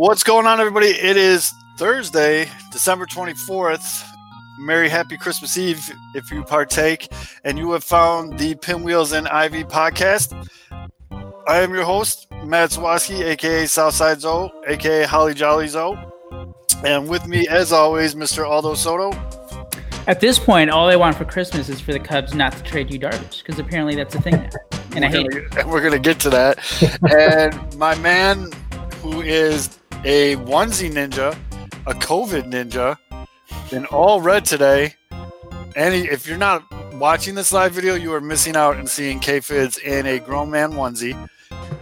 What's going on, everybody? It is Thursday, December 24th. Merry Happy Christmas Eve if you partake, and you have found the Pinwheels and Ivy podcast. I am your host, Matt Zwaski, aka Southside Zoe, aka Holly Jolly Zoe. And with me, as always, Mr. Aldo Soto. At this point, all I want for Christmas is for the Cubs not to trade Yu Darvish, because apparently that's a thing now. And I hate gonna, it. We're going to get to that. and my man, who is a onesie ninja, a COVID ninja, in all red today. And if you're not watching this live video, you are missing out and seeing K Fids in a grown man onesie.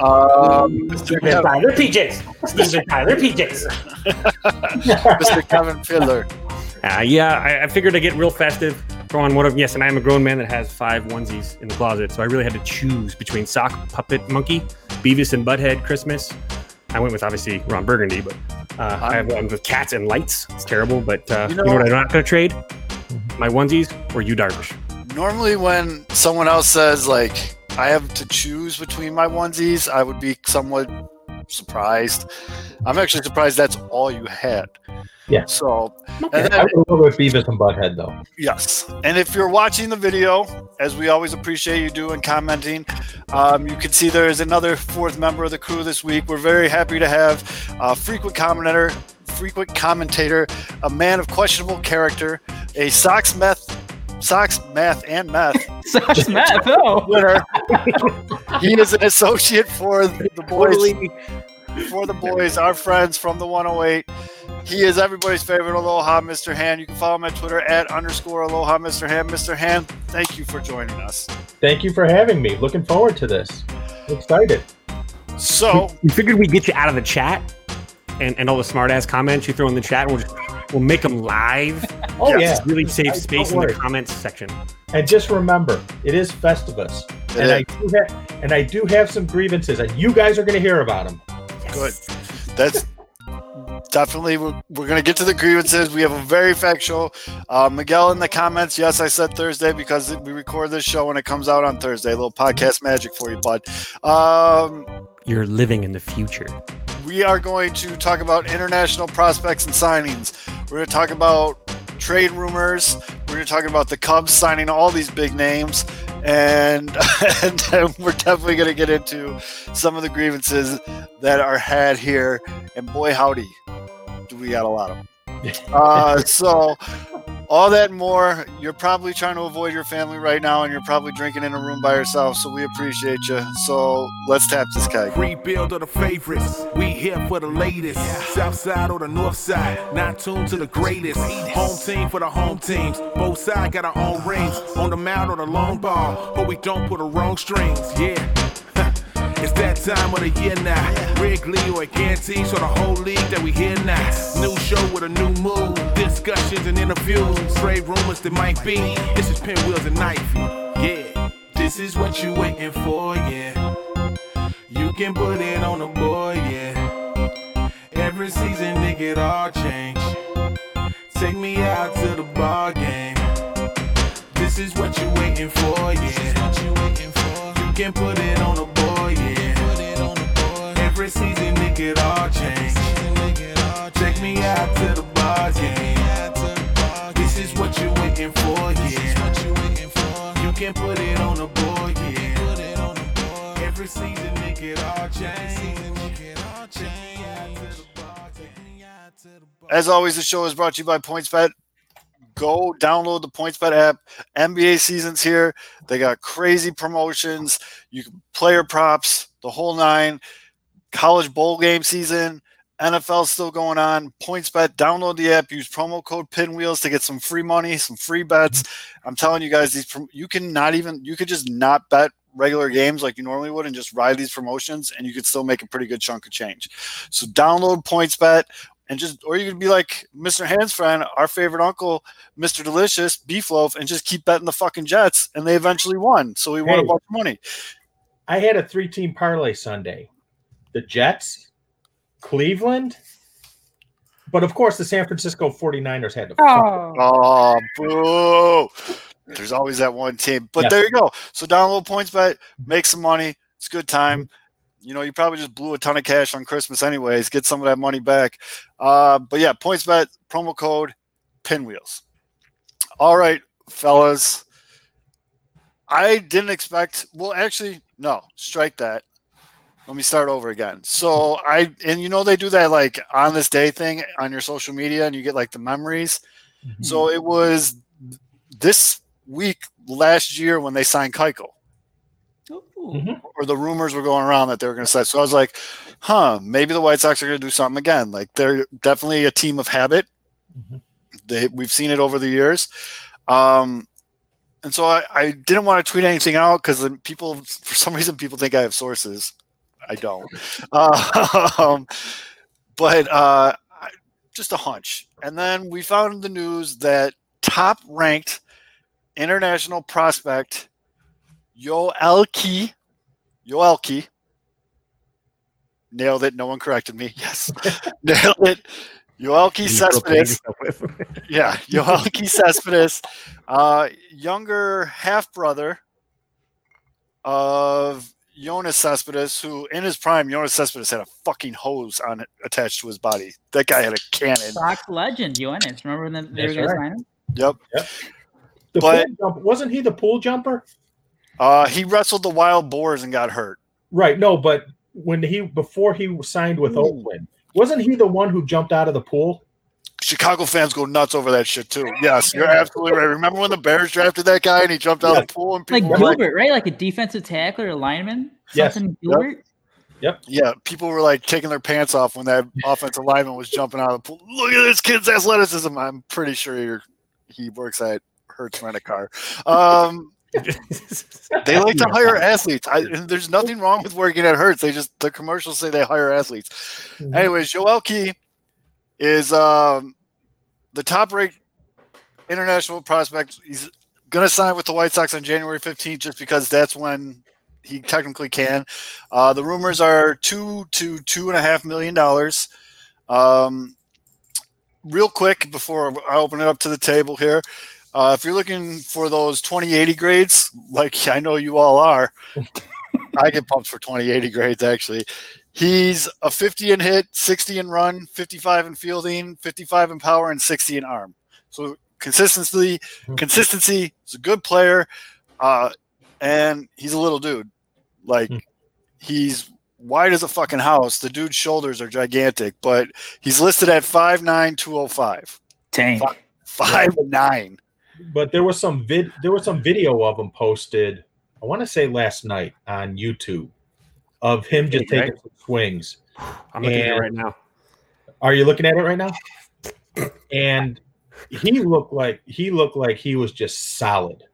Um, Mr. These Kevin, Tyler PJs. Mr. Tyler PJs. Mr. Kevin Fiddler. Uh, yeah, I, I figured I'd get real festive. Throw on one of yes, and I'm a grown man that has five onesies in the closet, so I really had to choose between Sock Puppet Monkey, Beavis and Butthead Christmas. I went with obviously Ron Burgundy, but uh, I have one with cats and lights. It's terrible, but uh, You you, know- know, what I'm not going to trade? My onesies or Yu Darvish. Normally, when someone else says, like, I have to choose between my onesies, I would be somewhat surprised. I'm actually surprised that's all you had. Yeah. So, I and then, would go with Beavis and Butthead though. yes. And if you're watching the video, as we always appreciate you doing commenting, um, you can see there is another fourth member of the crew this week. We're very happy to have a frequent commentator, frequent commentator, a man of questionable character, a Sox meth, Sox math and meth Such math, oh. winner. he is an associate for the boys. For the boys, our friends from the 108. He is everybody's favorite Aloha Mr. Hand. You can follow him on Twitter at underscore Aloha Mr. Hand. Mr. Hand, thank you for joining us. Thank you for having me. Looking forward to this. Excited. So, We figured we'd get you out of the chat and, and all the smart ass comments you throw in the chat. We'll just we'll make them live. Oh Yes. yeah. Really save I- space in the comments section. And just remember, it is Festivus, it and I do have and I do have some grievances, and you guys are going to hear about them. good. That's definitely, we're, we're going to get to the grievances. We have a very factual. Uh, Miguel in the comments, yes, I said Thursday because we record this show and it comes out on Thursday. A little podcast magic for you, bud. Um, You're living in the future. we are going to talk about international prospects and signings. We're going to talk about trade rumors. We're going to talk about the Cubs signing all these big names. And, and we're definitely going to get into some of the grievances that are had here. And boy, howdy, do we got a lot of them. Uh, so, all that more. You're probably trying to avoid your family right now, and you're probably drinking in a room by yourself. So, we appreciate you. So, let's tap this keg. Rebuild of the favorites. We here for the latest. South side or the north side. Not tuned to the greatest. Home team for the home teams. Both sides got our own rings. On the mound or the long ball. But we don't put the wrong strings. Yeah. It's that time of the year now. Wrigley or Ganty, so the whole league that we hear now. New show with a new mood. Discussions and interviews. Trade rumors that might be. This is Pinwheels and Ivy. Yeah. This is what you waiting for, yeah. You can put it on the board, yeah. Every season, nigga, it all change. Take me out to the ball game. This is what you waiting for, yeah. You can put it on the As always, the show is brought to you by PointsBet. Go download the PointsBet app. NBA season's here. They got crazy promotions. You can player props, the whole nine. College bowl game season. NFL's still going on. PointsBet. Download the app. Use promo code Pinwheels to get some free money, some free bets. I'm telling you guys, these you can not even you could just not bet regular games like you normally would and just ride these promotions, and you could still make a pretty good chunk of change. So download PointsBet and just or you could be like Mr. Hands friend, our favorite uncle, Mr. Delicious, Beef Loaf, and just keep betting the fucking Jets, and they eventually won. So we won a Hey. bunch of money. I had a three-team parlay Sunday: the Jets, Cleveland, but of course the San Francisco 49ers had to. Oh. Oh, boo! There's always that one team, but Yeah. there you go. So download PointsBet, make some money. It's a good time. You know, you probably just blew a ton of cash on Christmas anyways. Get some of that money back. Uh, but yeah, points bet promo code pinwheels. All right, fellas. I didn't expect. Well, actually, no. Strike that. Let me start over again. So I and you know they do that like on this day thing on your social media, and you get like the memories. Mm-hmm. So it was this week last year when they signed Keuchel Ooh. Mhm. or the rumors were going around that they were going to sign. So I was like, huh, maybe the White Sox are going to do something again. Like they're definitely a team of habit. Mhm. They we've seen it over the years. Um, and so I, I didn't want to tweet anything out because people, for some reason, people think I have sources. I don't. um, but uh, just a hunch. And then we found the news that top ranked international prospect Yoelqui, Yoelqui, nailed it. No one corrected me. Yes, nailed it. Yoelqui You broke Cespedes. Yeah, Yoelqui Cespedes, uh, younger half brother of Yoenis Cespedes, who in his prime, Yoenis Cespedes had a fucking hose on it attached to his body. That guy had a cannon. Sox legend, Yoenis. Remember when they were That's going to right. sign him? Yep. The But- pool jump, wasn't he the pool jumper? Uh, he wrestled the wild boars and got hurt. Right. No, but when he before he signed with Ooh. Oakland, wasn't he the one who jumped out of the pool? Chicago fans go nuts over that shit too. Yes, you're absolutely right. Remember when the Bears drafted that guy and he jumped out of the pool and Like people were like, Gilbert, right? Like a defensive tackle or lineman? Yes. Something Yep. Gilbert? yeah, people were like taking their pants off when that offensive lineman was jumping out of the pool. Look at this kid's athleticism. I'm pretty sure he works at Hertz Rent a Car. Um, they like to hire athletes. I, there's nothing wrong with working at Hertz. They just the commercials say they hire athletes. Mhm. Anyways, Yoelqui is um, the top ranked international prospect. He's going to sign with the White Sox on January 15th just because that's when he technically can. Uh, the rumors are two to two and a half million dollars. Um, real quick before I open it up to the table here. Uh, if you're looking for those 2080 grades, like I know you all are, I get pumped for 2080 grades actually. He's a 50 in hit, 60 in run, 55 in fielding, 55 in power, and 60 in arm. So consistency, consistency. He's a good player, uh, and he's a little dude. Like Hmm. he's wide as a fucking house. The dude's shoulders are gigantic, but he's listed at 5'9", 205. Tank. Five nine. But there was some vid there was some video of him posted, I want to say last night on YouTube of him just Right. taking some swings. I'm looking at it right now. Are you looking at it right now? And he looked like he looked like he was just solid.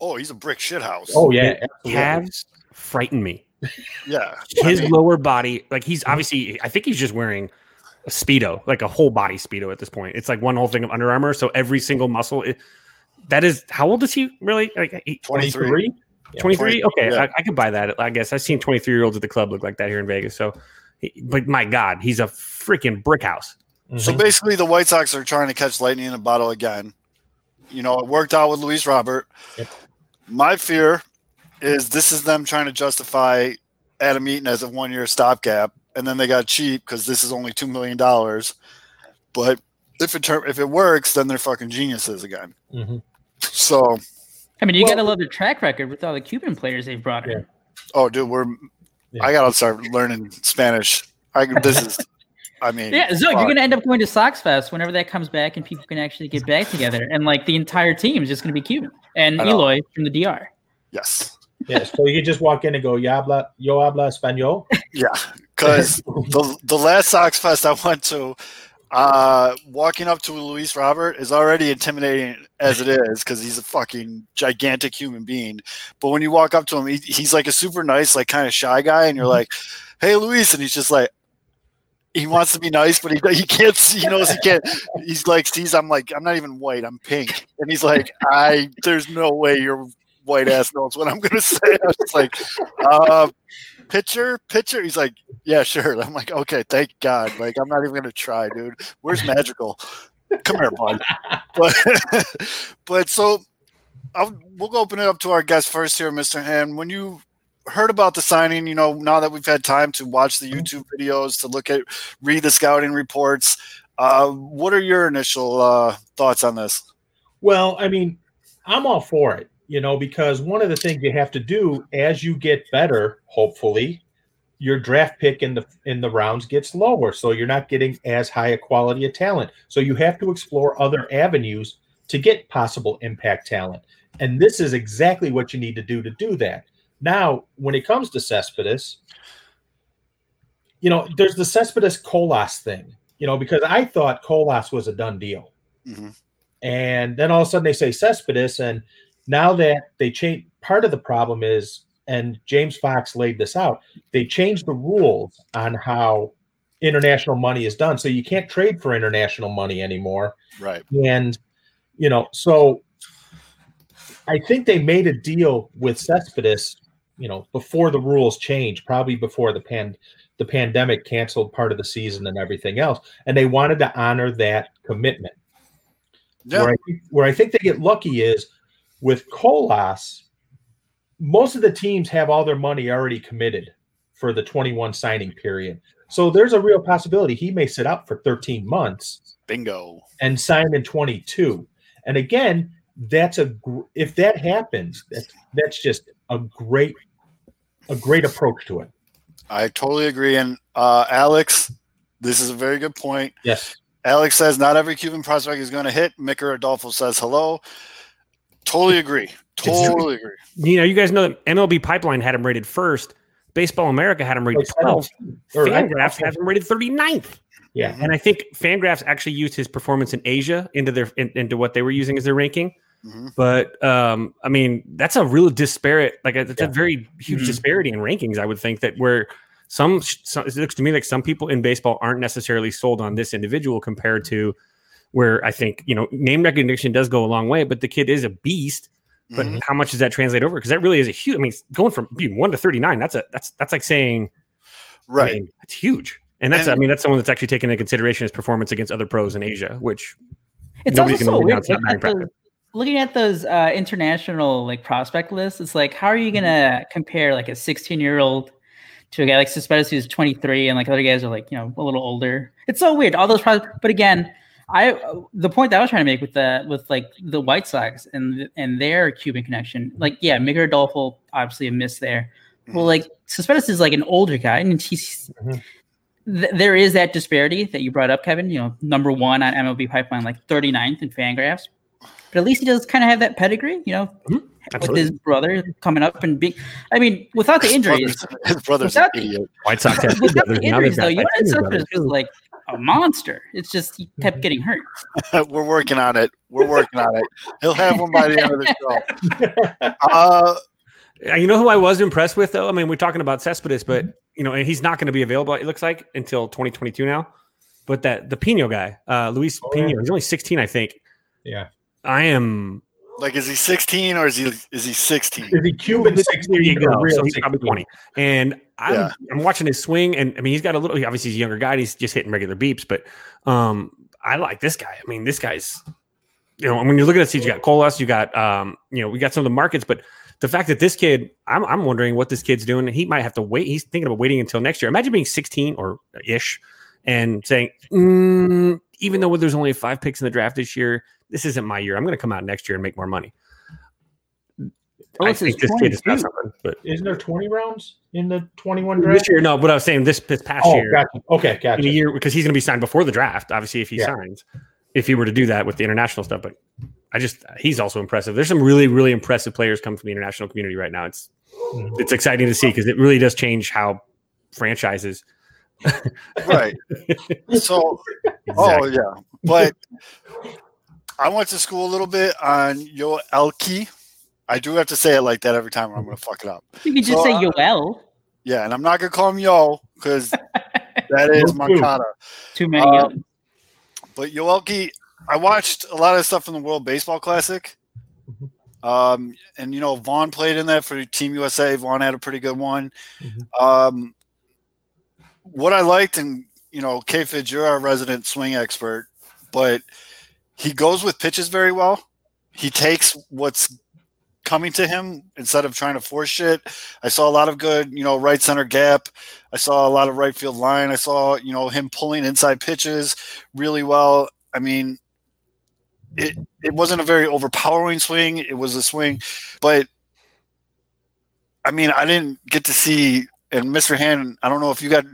Oh, he's a brick shit house. Oh yeah, absolutely. Calves frighten me. yeah. His I mean, lower body, like he's obviously, I think he's just wearing a speedo, like a whole body speedo at this point. It's like one whole thing of Under Armour, so every single muscle. It, that is how old is he really? Like 23. 23? Yeah, okay yeah. I, I could buy that i guess i've seen 23 year olds at the club look like that here in vegas so but my god he's a freaking brick house So Mhm. basically, the White Sox are trying to catch lightning in a bottle again. You know, it worked out with Luis Robert. Yep. My fear is this is them trying to justify Adam Eaton as a one year stopgap, and then they got cheap because this is only two million dollars. But if it tur- if it works, then they're fucking geniuses again. Mhm. So, I mean, you Well- got to love their track record with all the Cuban players they've brought in. Yeah. oh, dude, we're Yeah. I gotta start learning Spanish. I this is, I mean, Yeah, Zoe, fuck. you're gonna end up going to Sox Fest whenever that comes back, and people can actually get back together, and like the entire team is just gonna be Cuban and Eloy from the DR. yes, Yeah, so you could just walk in and go, "Yo habla, yo habla español." yeah, because the the last Sox Fest I went to, uh, walking up to Luis Robert is already intimidating as it is because he's a fucking gigantic human being. But when you walk up to him, he, he's like a super nice, like kind of shy guy, and you're like, "Hey, Luis," and he's just like. He wants to be nice, but he he can't. see- He knows he can't. He's like, sees I'm like, I'm not even white. I'm pink, and he's like, I. There's no way your white ass knows what I'm gonna say. I was like, uh, pitcher, pitcher. He's like, yeah, sure. I'm like, okay, thank God. Like, I'm not even gonna try, dude. Where's magical? Come here, bud. But, but so, I'll, we'll open it up to our guest first here, Mr. Hand. When you heard about the signing. You know, now that we've had time to watch the. YouTube videos, to look at, read the scouting reports. Uh, what are your initial uh, thoughts on this? Well, I mean, I'm all for it, you know, because one of the things you have to do as you get better, hopefully, your draft pick in the in the rounds gets lower, so you're not getting as high a quality of talent. So you have to explore other avenues to get possible impact talent. And this is exactly what you need to do to do that. Now, when it comes to Cespedes, you know, there's the Cespedes Colas thing, you know, because I thought Colas was a done deal. Mhm. And then all of a sudden they say Cespedes. And now that they change, part of the problem is, and James Fox laid this out, they changed the rules on how international money is done. So you can't trade for international money anymore. Right. And, you know, so I think they made a deal with Cespedes, you know, before the rules changed, probably before the pan the pandemic canceled part of the season and everything else. And they wanted to honor that commitment. Yeah. Where I where I think they get lucky is with Colas, most of the teams have all their money already committed for the 21 signing period. So there's a real possibility he may sit out for 13 months Bingo. and sign in 22. And again, that's a gr- if that happens, that's that's just a great a great approach to it. I totally agree. And uh, Alex, this is a very good point. Yes. Alex says not every Cuban prospect is going to hit. Micker Adolfo says hello. Totally agree. Totally agree. You know, you guys know that MLB Pipeline had him rated first. Baseball America had him rated 12. Fangraphs has him rated 39th. Yeah. And I think Fangraphs actually used his performance in Asia into their in, into what they were using as their ranking. Mhm. But um, I mean, that's a real disparate, like it's Yeah. a very huge Mhm. disparity in rankings. I would think that where some, some it looks to me like some people in baseball aren't necessarily sold on this individual compared to where I think you know name recognition does go a long way, but the kid is a beast. But Mhm. how much does that translate over? Because that really is a huge. I mean, going from being one to thirty nine, that's a that's that's like saying I Right. mean, it's huge. And that's, And- I mean, that's someone that's actually taken into consideration his performance against other pros in Asia, which It's Nobody also can so really weird. announce that Looking at, batting those, looking at those uh, international like prospect lists, it's like how are you gonna compare like a 16 year old to a guy like Cespedes who's 23 and like other guys are like you know a little older? It's so weird. All those pros, but again, I the point that I was trying to make with the with like the White Sox and and their Cuban connection, like yeah, Micker Adolfo obviously a miss there. Well, like Cespedes is like an older guy, and he's Mhm. th- there is that disparity that you brought up, Kevin. You know, number one on MLB Pipeline, like 39th in Fangraphs, but at least he does kind of have that pedigree. You know, with his brother coming up and being. I mean, without the His injuries, brother's- His brother's an Without the- idiot. White Sox have two without the injuries got though, you like know, two Cespedes brothers, was like a monster. It's just he kept getting hurt. We're working on it. We're working on it. He'll have one by the end of the show. Uh, Uh, You know who I was impressed with though? I mean, we're talking about Cespedes, but you know, and he's not going to be available. It looks like until 2022 now. But that the Pino guy, uh, Luis Oh, Pino, yeah. he's only 16, I think. Yeah. I am. like, is he 16 or is he is he 16? Is he Cuban 16 There you go. real So he's probably 20. And I'm, Yeah. I'm watching his swing, and I mean, he's got a little. Obviously, he's a younger guy. And he's just hitting regular beeps, but um, I like this guy. I mean, this guy's. You know, when you're looking at seeds, you got Colas, you got um, you know, we got some of the markets, but the fact that this kid, I'm, I'm wondering what this kid's doing. He might have to wait. He's thinking about waiting until next year. Imagine being 16 or ish and saying, mm, even though there's only five picks in the draft this year, this isn't my year. I'm going to come out next year and make more money. Oh, I is think this kid has got 22. something, but Isn't there 20 rounds in the 21 draft? this year, no. But I was saying this, this past Oh, year, gotcha. Okay, in a year because he's going to be signed before the draft. Obviously, if he Yeah. signs, if he were to do that with the international stuff, but I just he's also impressive. There's some really really impressive players coming from the international community right now. It's Mhm. it's exciting to see because it really does change how franchises. Right. So, oh yeah, but I went to school a little bit on Yo Elki. I do have to say it like that every time, or I'm going to fuck it up. You could just So, say uh, Yoel. Yeah, and I'm not going to call him Yo because that is No clue. Too many. uh, Yoels. But Yoelqui, I watched a lot of stuff from the World Baseball Classic. Um, and you know, Vaughn played in that for Team USA. Vaughn had a pretty good one. Mhm. Um, what I liked, and you know, K Fidge, you're our resident swing expert, but he goes with pitches very well. He takes what's coming to him instead of trying to force shit. I saw a lot of good, you know, right center gap. I saw a lot of right field line. I saw, you know, him pulling inside pitches really well. I mean, it it wasn't a very overpowering swing. It was a swing, but I mean, I didn't get to see. And Mr. Hand, I don't know if you got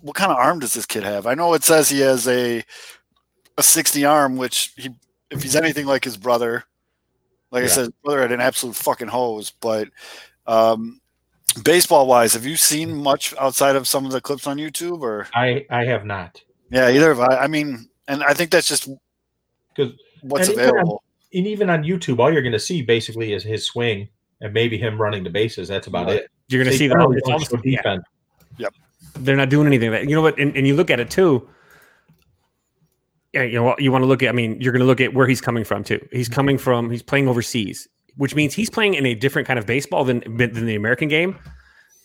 what kind of arm does this kid have? I know it says he has a a 60 arm, which he if he's anything like his brother, like I Yeah. said, his brother had an absolute fucking hose. But um, baseball wise, have you seen much outside of some of the clips on YouTube or I I have not. yeah, either have I. I mean, and I think that's just 'Cause- what's and even on- available. And even on YouTube, all you're going to see basically is his swing and maybe him running the bases. That's about Right. it. You're going to see that. don't It's show almost, yeah, defense. They're not doing anything. That you know what, and, and you look at it too. Yeah, you know you want to look at. I mean, you're going to look at where he's coming from too. He's coming from. He's playing overseas, which means he's playing in a different kind of baseball than than the American game.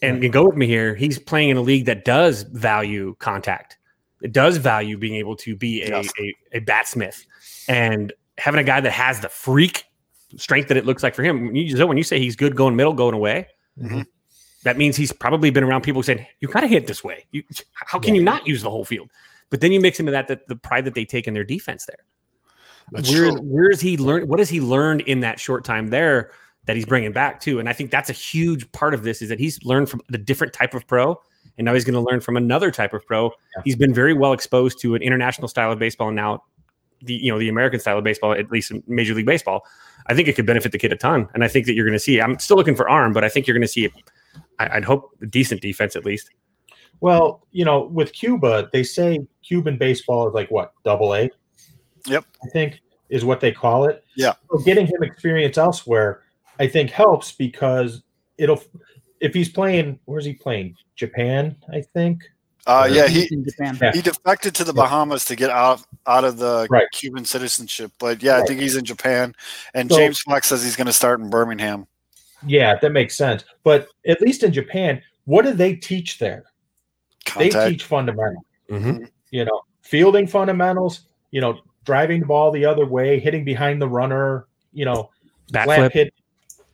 And you go with me here. He's playing in a league that does value contact. It does value being able to be a, Yes. a, a batsmith and having a guy that has the freak strength that it looks like for him. You, so when you say he's good going middle, going away, Mhm. That means he's probably been around people saying, "You got to hit this way. You, how can you not use the whole field?" But then you mix into that, that the pride that they take in their defense there. That's Where true. where is he learned? What has he learned in that short time there that he's bringing back too? And I think that's a huge part of this is that he's learned from the different type of pro, and now he's going to learn from another type of pro. Yeah. He's been very well exposed to an international style of baseball, and now the you know the American style of baseball, at least in Major League Baseball. I think it could benefit the kid a ton, and I think that you're going to see. I'm still looking for arm, but I think you're going to see. I, I'd hope decent defense at least. Well, you know, with Cuba, they say Cuban baseball is like what double A. Yep. I think is what they call it. Yeah. So getting him experience elsewhere, I think helps because it'll. If he's playing, where's he playing? Japan, I think. Uh, yeah, he He's in Japan. Yeah. he defected to the Yeah. Bahamas to get out out of the Right. Cuban citizenship. But yeah, I think he's in Japan. And So- James Fox says he's going to start in Birmingham. Yeah, that makes sense. But at least in Japan, what do they teach there? They teach fundamentals. Mhm. You know, fielding fundamentals. You know, driving the ball the other way, hitting behind the runner. You know, Bat flat hit.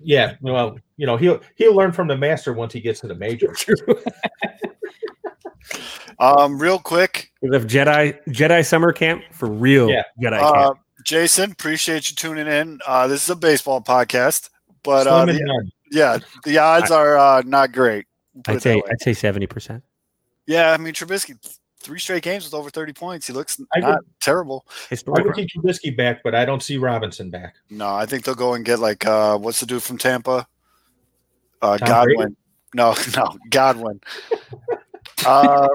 Yeah, well, you know, he'll he'll learn from the master once he gets to the major. Um, real quick, We have Jedi Jedi summer camp for real. Yeah. Jedi uh, camp. Jason, appreciate you tuning in. Uh, this is a baseball podcast, but uh, the- yeah, the odds are uh, not great. I'd say. I'd say seventy percent. Yeah, I mean Trubisky, three straight games with over thirty points. He looks I not terrible. I would see Trubisky back, but I don't see Robinson back. No, I think they'll go and get like uh, what's the dude from Tampa? Uh, Tom Godwin. No, no, Godwin. um,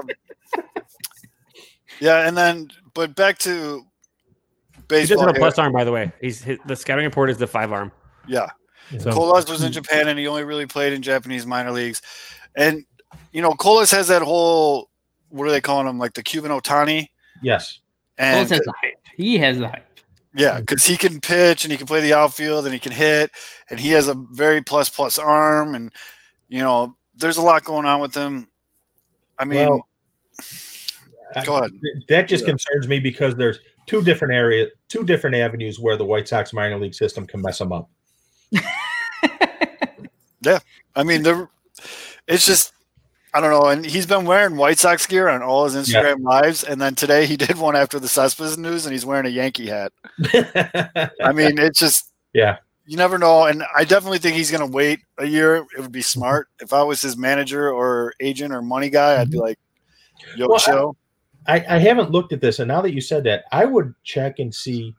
yeah, and then but back to He does baseball. have a plus arm, by the way. He's his, the scouting report is the five arm. Yeah, So Colas was in Japan and he only really played in Japanese minor leagues. And you know, Colas has that whole what are they calling him? Like the Cuban Ohtani. Yes. And Colas has the hype. He has the hype. yeah, because he can pitch and he can play the outfield and he can hit and he has a very plus plus arm and you know, there's a lot going on with him. I mean, Well, go ahead. That just Yeah. concerns me because there's two different areas, two different avenues where the White Sox minor league system can mess them up. I mean. It's just, I don't know. And he's been wearing White Sox gear on all his Instagram lives, and then today he did one after the Cespedes news, and he's wearing a Yankee hat. I mean, it's just, Yeah. you never know. And I definitely think he's going to wait a year. It would be mhm. smart if I was his manager or agent or money guy. I'd be mhm. like, "Yo, Well, chill." I, I haven't looked at this, and now that you said that, I would check and see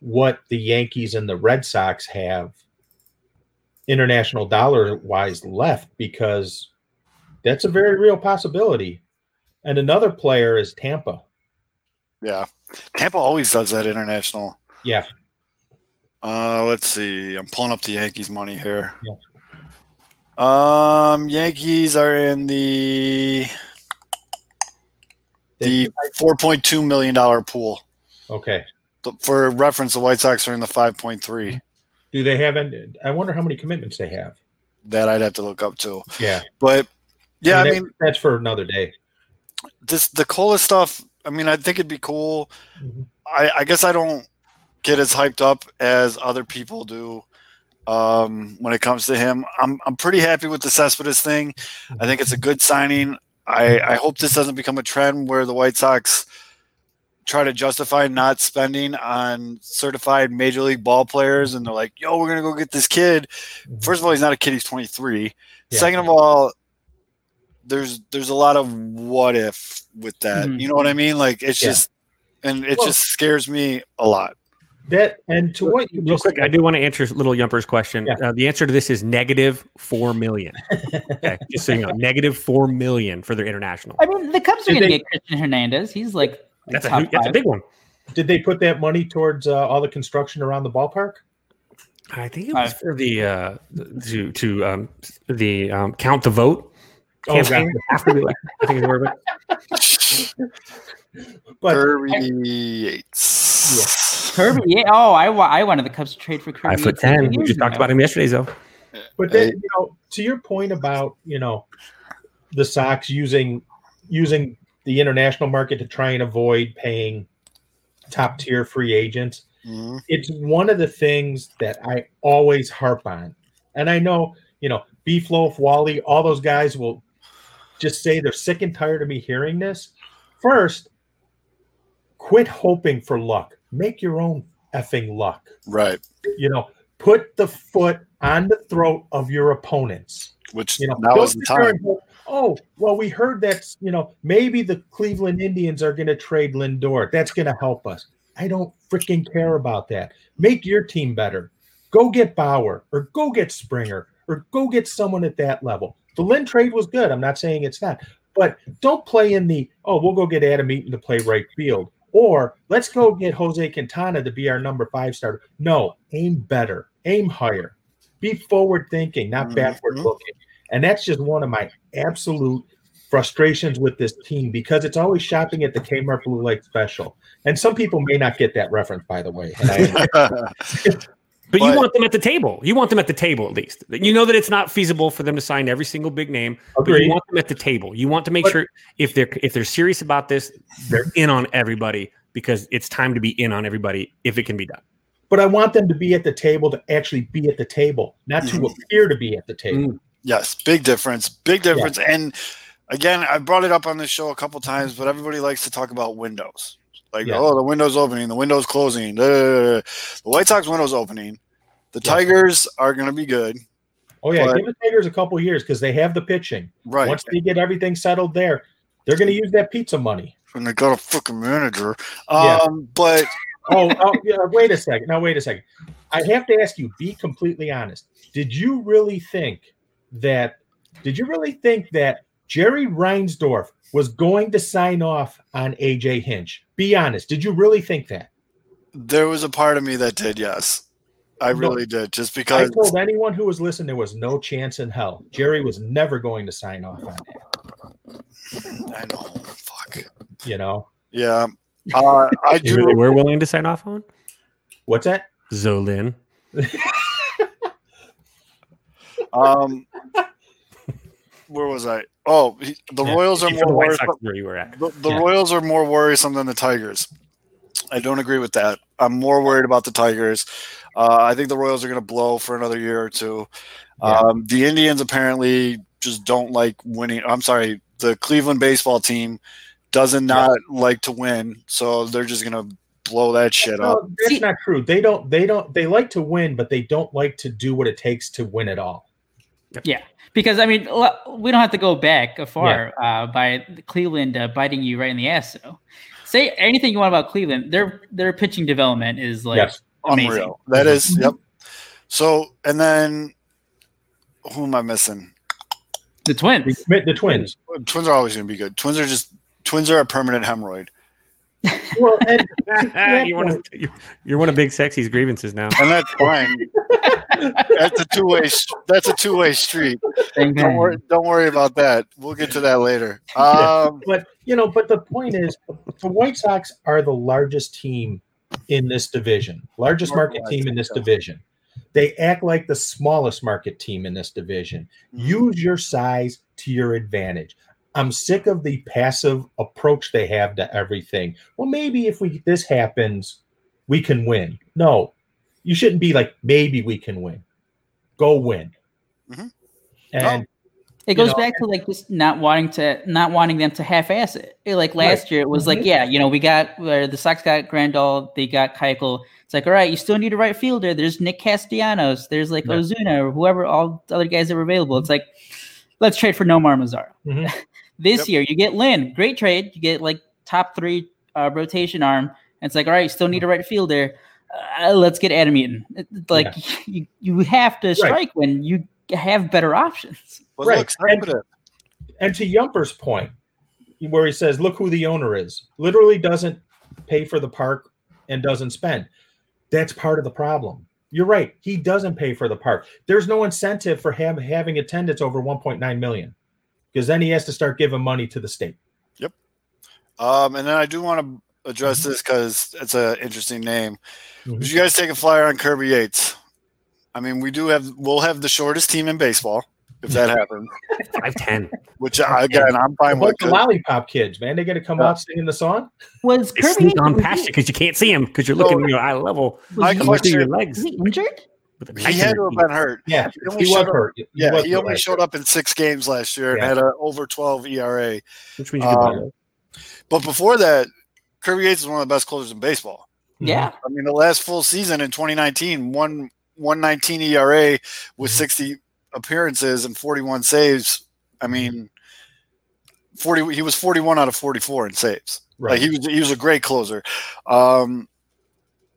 what the Yankees and the Red Sox have international dollar wise left because that's a very real possibility. And another player is Tampa. yeah, Tampa always does that international. Yeah. Uh, let's see. I'm pulling up the Yankees money here. Um, Yankees are in the the 4.2 million dollar pool. Okay. For reference, the White Sox are in the 5.3. Do they have? Any, I wonder how many commitments they have. That I'd have to look up too. Yeah. But yeah, I that- mean, that's for another day. this the cola stuff. I mean, I think it'd be cool. Mhm. I, I guess I don't get as hyped up as other people do um, when it comes to him. I'm I'm pretty happy with the Cespedes thing. I think it's a good signing. I, I hope this doesn't become a trend where the White Sox try to justify not spending on certified major league ball players and they're like, yo, we're gonna go get this kid. First of all, he's not a kid, he's 23. Yeah. Second of all, there's there's a lot of what if with that. Mhm. You know what I mean? Like it's Yeah. just and it Well- just scares me a lot. That and to what you Real just quick, I do want to answer Little Yumper's question. Yeah. Uh, the answer to this is negative four million. okay, just so you know, negative four million for their international. I mean, the Cubs are Did going to they- get Christian Hernandez. He's like That's a that's a big one. Did they put that money towards uh, all the construction around the ballpark? I think it was for the uh, to to um, the um, count the vote. Oh, campaign. gotcha. After the election, I think is the word. of it. But Kirby Yates. Kirby. Yeah. Oh, I, wa- I wanted the Cubs to trade for Kirby. Five foot ten. We years just talked about him yesterday, though. But then, you know, to your point about you know the Sox using using the international market to try and avoid paying top tier free agents, Mhm. it's one of the things that I always harp on. And I know, you know, Beef Loaf, Wally, all those guys will just say they're sick and tired of me hearing this. First, quit hoping for luck. Make your own effing luck. Right. You know, put the foot on the throat of your opponents. Which You know, now is the time. go, oh, well, we heard that, you know, maybe the Cleveland Indians are going to trade Lindor. That's going to help us. I don't freaking care about that. Make your team better. Go get Bauer or go get Springer or go get someone at that level. The Lynn trade was good. I'm not saying it's not, but don't play in the, oh, we'll go get Adam Eaton to play right field or let's go get Jose Quintana to be our number five starter. No, aim better, aim higher, be forward thinking, not Mhm. backward looking. And that's just one of my absolute frustrations with this team because it's always shopping at the Kmart Blue Light Special. And some people may not get that reference, by the way. And I, But, you want them at the table. You want them at the table at least. You know that it's not feasible for them to sign every single big name, but you want them at the table. You want to make But- sure if they're if they're serious about this, they're in on everybody because it's time to be in on everybody if it can be done. but I want them to be at the table to actually be at the table, not to Mhm. appear to be at the table. Yes, big difference. Big difference. And again, I brought it up on this show a couple times, but everybody likes to talk about windows. Like, Yeah. oh, the window's opening, the window's closing. The White Sox window's opening. The Yeah. Tigers are going to be good. Oh yeah, But- give the Tigers a couple years because they have the pitching. Right. Once they get everything settled there, they're going to use that pizza money. and they got a fucking manager. Yeah. Um, but Oh, oh yeah, wait a second. Now wait a second. I have to ask you, be completely honest. Did you really think that did you really think that Jerry Reinsdorf was going to sign off on AJ Hinch? Be honest. Did you really think that? there was a part of me that did, yes. I No. really did, just because I told anyone who was listening there was no chance in hell. Jerry was never going to sign off on that. I know. Fuck. You know Yeah. Uh, I You really do. were willing to sign off on what's that? Zolin. Um, where was I? Oh, he, the Yeah, Royals are more worrisome. Where you were at. The, the Yeah. Royals are more worrisome than the Tigers. I don't agree with that. I'm more worried about the Tigers. Uh, I think the Royals are going to blow for another year or two. Yeah. Um, the Indians apparently just don't like winning. I'm sorry, the Cleveland baseball team doesn't not like to win, so they're just going to blow that shit up. No, that's not true. They don't. They don't. They like to win, but they don't like to do what it takes to win it all. Yeah, because I mean, we don't have to go back far uh, by Cleveland uh, biting you right in the ass. So, say anything you want about Cleveland. Their their pitching development is like Yes. amazing. Unreal. That is, yep. So, and then who am I missing? The Twins. The, the Twins. Twins are always going to be good. Twins are just twins are a permanent hemorrhoid, Well, and you're, one of, you're, you're one of Big Sexy's grievances now. and that's fine. That's a two way. That's a two way street. Don't worry. Don't worry about that. We'll get to that later. Um, but you know, but the point is, the White Sox are the largest team in this division, largest market team in this division. They act like the smallest market team in this division. Use your size to your advantage. I'm sick of the passive approach they have to everything. Well, maybe if we this happens, we can win. No, you shouldn't be like maybe we can win. go win. Mhm. And It goes know, back to like just not wanting to not wanting them to half-ass it. Eh, Like last year, it was like, Mhm. yeah, you know, we got where the Sox got Grandal, they got Keuchel. It's like, all right, you still need a right fielder. There's Nick Castellanos, there's like Yeah. Ozuna or whoever, all the other guys that were available. It's like, let's trade for Nomar Mazara. Mhm. this Yep. year, you get Lynn, great trade. You get like top three uh, rotation arm. And it's like, all right, you still need a right fielder. Uh, let's get Adam Eaton. It- it's like you, you have to strike when you have better options. But Right. look, start with it. and to Yumper's point, where he says, "Look who the owner is," literally doesn't pay for the park and doesn't spend. That's part of the problem. You're right. He doesn't pay for the park. There's no incentive for him having attendance over 1.9 million, because then he has to start giving money to the state. Yep. Um, and then I do want to address this because it's an interesting name. Mhm. Did you guys take a flyer on Kirby Yates? I mean, we do have we'll have the shortest team in baseball if that happens. Five ten. Which I, again, I'm fine with. the lollipop kids, man? They got to come Yeah. out singing the song. Was They Kirby sneak on was past you because you can't see him because you're So- looking you know eye level. My was he- Coming your legs. was he injured? he had to have been hurt. Yeah, He only he was showed up- hurt. He Yeah, was he only showed up in six games last year and had a over 12 ERA. which means you could Um, But before that, Kirby Yates is one of the best closers in baseball. Mhm. Yeah. I mean, the last full season in 2019, one 119 ERA with Mhm. 60 appearances and 41 saves. I mean, 40. He was 41 out of 44 in saves. Right. Like he was, he was a great closer. Um,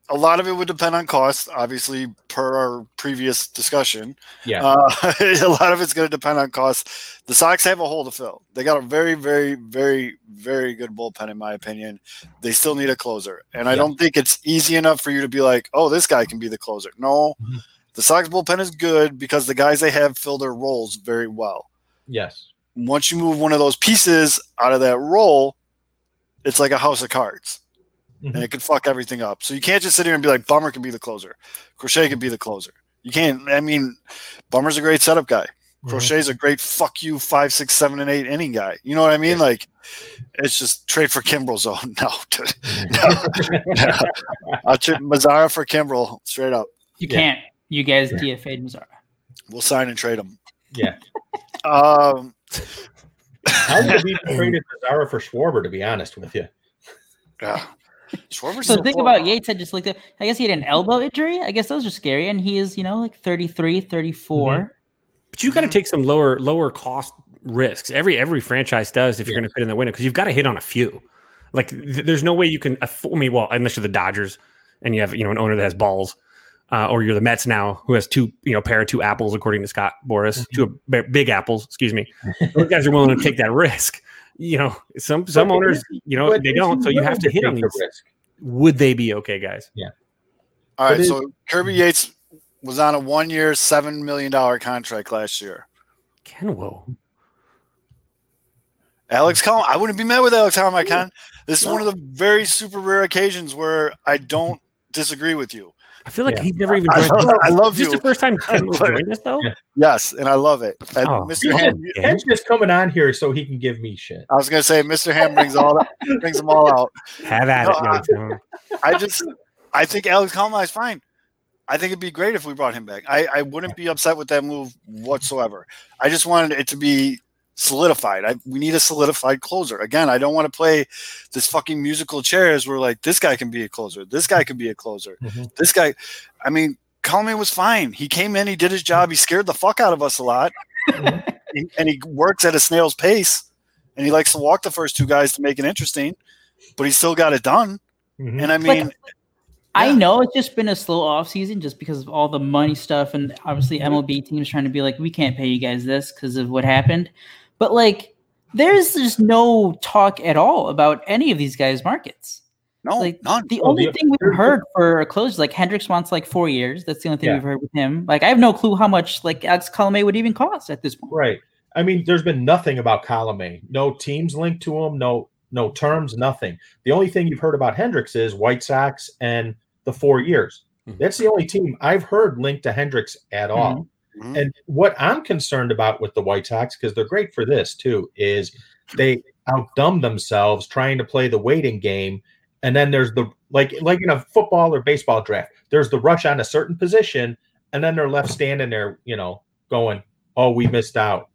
a lot of it would depend on cost, obviously, per our previous discussion. yeah. Uh, a lot of it's going to depend on cost. The Sox have a hole to fill. They got a very, very, very, very good bullpen, in my opinion. They still need a closer, and I Yeah. don't think it's easy enough for you to be like, "Oh, this guy can be the closer." No, Mhm. the Sox bullpen is good because the guys they have fill their roles very well. yes. Once you move one of those pieces out of that role, it's like a house of cards Mhm. and it could fuck everything up. So you can't just sit here and be like, Bummer can be the closer, Crochet can be the closer. You can't. I mean, Bummer's a great setup guy. Mhm. Crochet's a great fuck you five, six, seven, and eight inning guy. You know what I mean? Like, it's just trade for Kimbrel zone. No, dude. no. I'll trade Mazara for Kimbrel straight up. You Yeah. can't. You guys Yeah. DFA'd Mazara. We'll sign and trade him. Yeah. Um, I would have trade traded Zara for Schwarber, to be honest with you. yeah. Schwarber's So still the thing about Yates, I just looked at, I guess he had an elbow injury. I guess those are scary. And he is, you know, like 33, 34. Mm-hmm. But you got to mm-hmm. take some lower lower cost risks. Every every franchise does if you're Yeah. going to fit in the window because you've got to hit on a few. Like th- there's no way you can. Afford, I mean, well, unless you're the Dodgers and you have you know an owner that has balls, uh, or you're the Mets now who has two you know pair of two apples according to Scott Boras, mm-hmm. two b- big apples. Excuse me. Those guys are willing to take that risk. You know, some some But- owners you know they don't. So you have to hit on these. risk. Would they be okay, guys? Yeah. All right, But it- so Kirby Yates was on a one-year, seven million dollar contract last year. Ken Kenwo. Alex Colomé, I wouldn't be mad with Alex Colomé, I can. This is one of the very super rare occasions where I don't disagree with you. I feel like Yeah. he's never even. I joined- love, I love Is this the first time Ken was doing this though? Yes, and I love it. And Oh, Mr. Ham, Ken's just coming on here so he can give me shit. I was gonna say Mr. Ham brings all that, brings them all out. Have at No, it, I- Youngstown. I just I think Alex Colomé is fine. I think it'd be great if we brought him back. I, I wouldn't be upset with that move whatsoever. I just wanted it to be solidified. I, we need a solidified closer. Again, I don't want to play this fucking musical chairs where like this guy can be a closer, this guy can be a closer, Mhm. this guy. I mean, Colomé was fine. He came in, he did his job, he scared the fuck out of us a lot, He- and he works at a snail's pace, and he likes to walk the first two guys to make it interesting, but he still got it done. Mhm. And I mean, I Yeah. know it's just been a slow off season just because of all the money stuff and obviously MLB teams trying to be like, we can't pay you guys this because of what happened. But like, there's just no talk at all about any of these guys' markets. no, like none. the Well, only the- thing we've heard for a close, like Hendriks wants like four years. That's the only thing Yeah. we've heard with him. Like I have no clue how much like Alex Colomé would even cost at this point. Right. I mean, there's been nothing about Colome. No teams linked to him. No, no terms. Nothing. The only thing you've heard about Hendriks is White Sox and the four years. Mhm. That's the only team I've heard linked to Hendriks at all. Mhm. And what I'm concerned about with the White Sox, because they're great for this too, is they outdumb themselves trying to play the waiting game. And then there's the like like in a football or baseball draft, there's the rush on a certain position, and then they're left standing there, you know, going, "Oh, we missed out."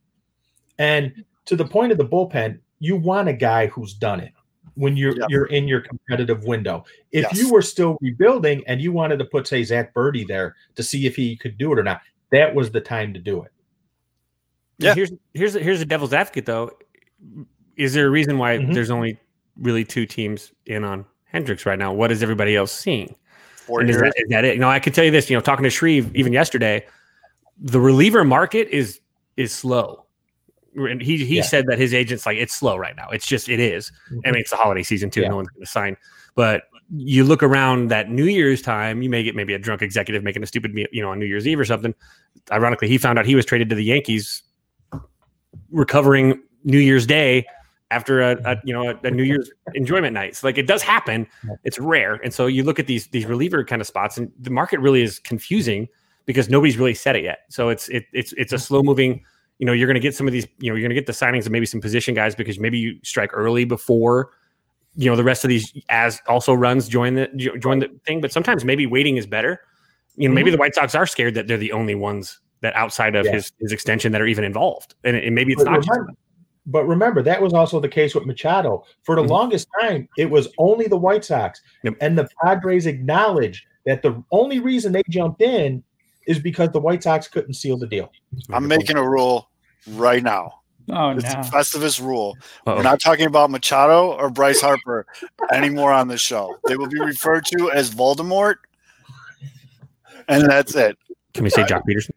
And to the point of the bullpen, you want a guy who's done it when you're Yep. you're in your competitive window. If Yes. you were still rebuilding and you wanted to put, say, Zack Burdi there to see if he could do it or not, that was the time to do it. Yeah. Here's here's here's a devil's advocate though. Is there a reason why Mhm. there's only really two teams in on Hendriks right now? What is everybody else seeing? Four And is that, is that it? You know, I can tell you this. You know, talking to Shreve even yesterday, the reliever market is is slow. And he he Yeah. said that his agent's like it's slow right now. It's just it is. I mean, it's the holiday season too. Yeah. No one's going to sign. But you look around that New Year's time, you may get maybe a drunk executive making a stupid, me- you know, on New Year's Eve or something. Ironically, he found out he was traded to the Yankees, recovering New Year's Day after a, a you know a, a New Year's enjoyment night. So like it does happen. It's rare, and so you look at these these reliever kind of spots, and the market really is confusing because nobody's really said it yet. So it's it, it's it's a slow moving. You know, you're going to get some of these. You know, you're going to get the signings of maybe some position guys because maybe you strike early before you know the rest of these as also runs join the join the thing but sometimes maybe waiting is better you know maybe the white sox are scared that they're the only ones that outside of Yeah. his his extension that are even involved and, and maybe it's But not just remember, but remember, that was also the case with Machado. For the Mhm. longest time, it was only the White Sox. Yep. And the Padres acknowledged that the only reason they jumped in is because the White Sox couldn't seal the deal. I'm making a rule right now. Oh It's no. a Festivus rule. Uh-oh. We're not talking about Machado or Bryce Harper anymore on this show. They will be referred to as Voldemort, and that's it. can we say Joc Pederson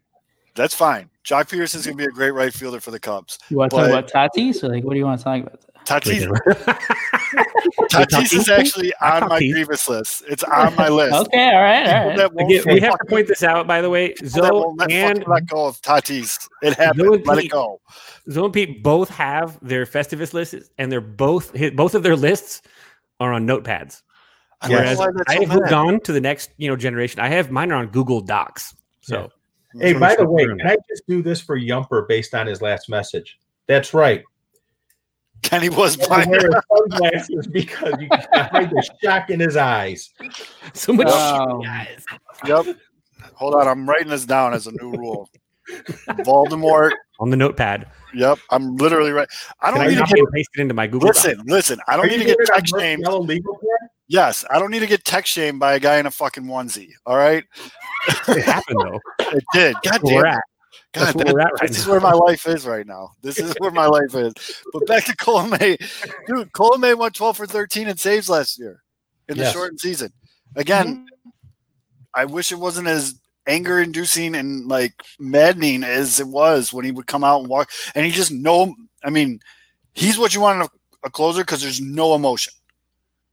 That's fine. Joc Pederson's going to be a great right fielder for the Cubs. You want to talk about Tatis? Or like, what do you want to talk about? Tatis, Tatis Tatis is actually on my Tatis. grievous list. It's on my list. Okay, all right, all People right. that won't Again, we have to point this out by the way zoe let, and let go of Tatis. It happened. Zoe Let it go. zoe and pete both have their festivus lists and they're both both of their lists are on notepads I whereas why i have moved on to the next you know generation i have mine are on google docs so mm-hmm. Hey, by the way, can I just do this for Yumper based on his last message? That's right. Kenny was He buying. wears sunglasses because you can hide the shock in his eyes. so much um, guys. Yep. Hold on. I'm writing this down as a new rule. Voldemort. on the notepad Yep. I'm literally right. I don't I need to get. and paste it into my Google Doc? Listen, listen. I don't Are need to get doing text Merck shamed. Yellow legal pad? Yes, I don't need to get text shamed by a guy in a fucking onesie. All right, It happened though. it did. God That's where damn it. At. God, That's where that- we're at right this is where my life is right now. This is where my life is. But back to Colomé, dude. Colomé won 12 for 13 in saves last year in the Yes. shortened season. Again, I wish it wasn't as anger inducing and like maddening as it was when he would come out and walk. And he just no. I mean, he's what you want in a, a closer because there's no emotion.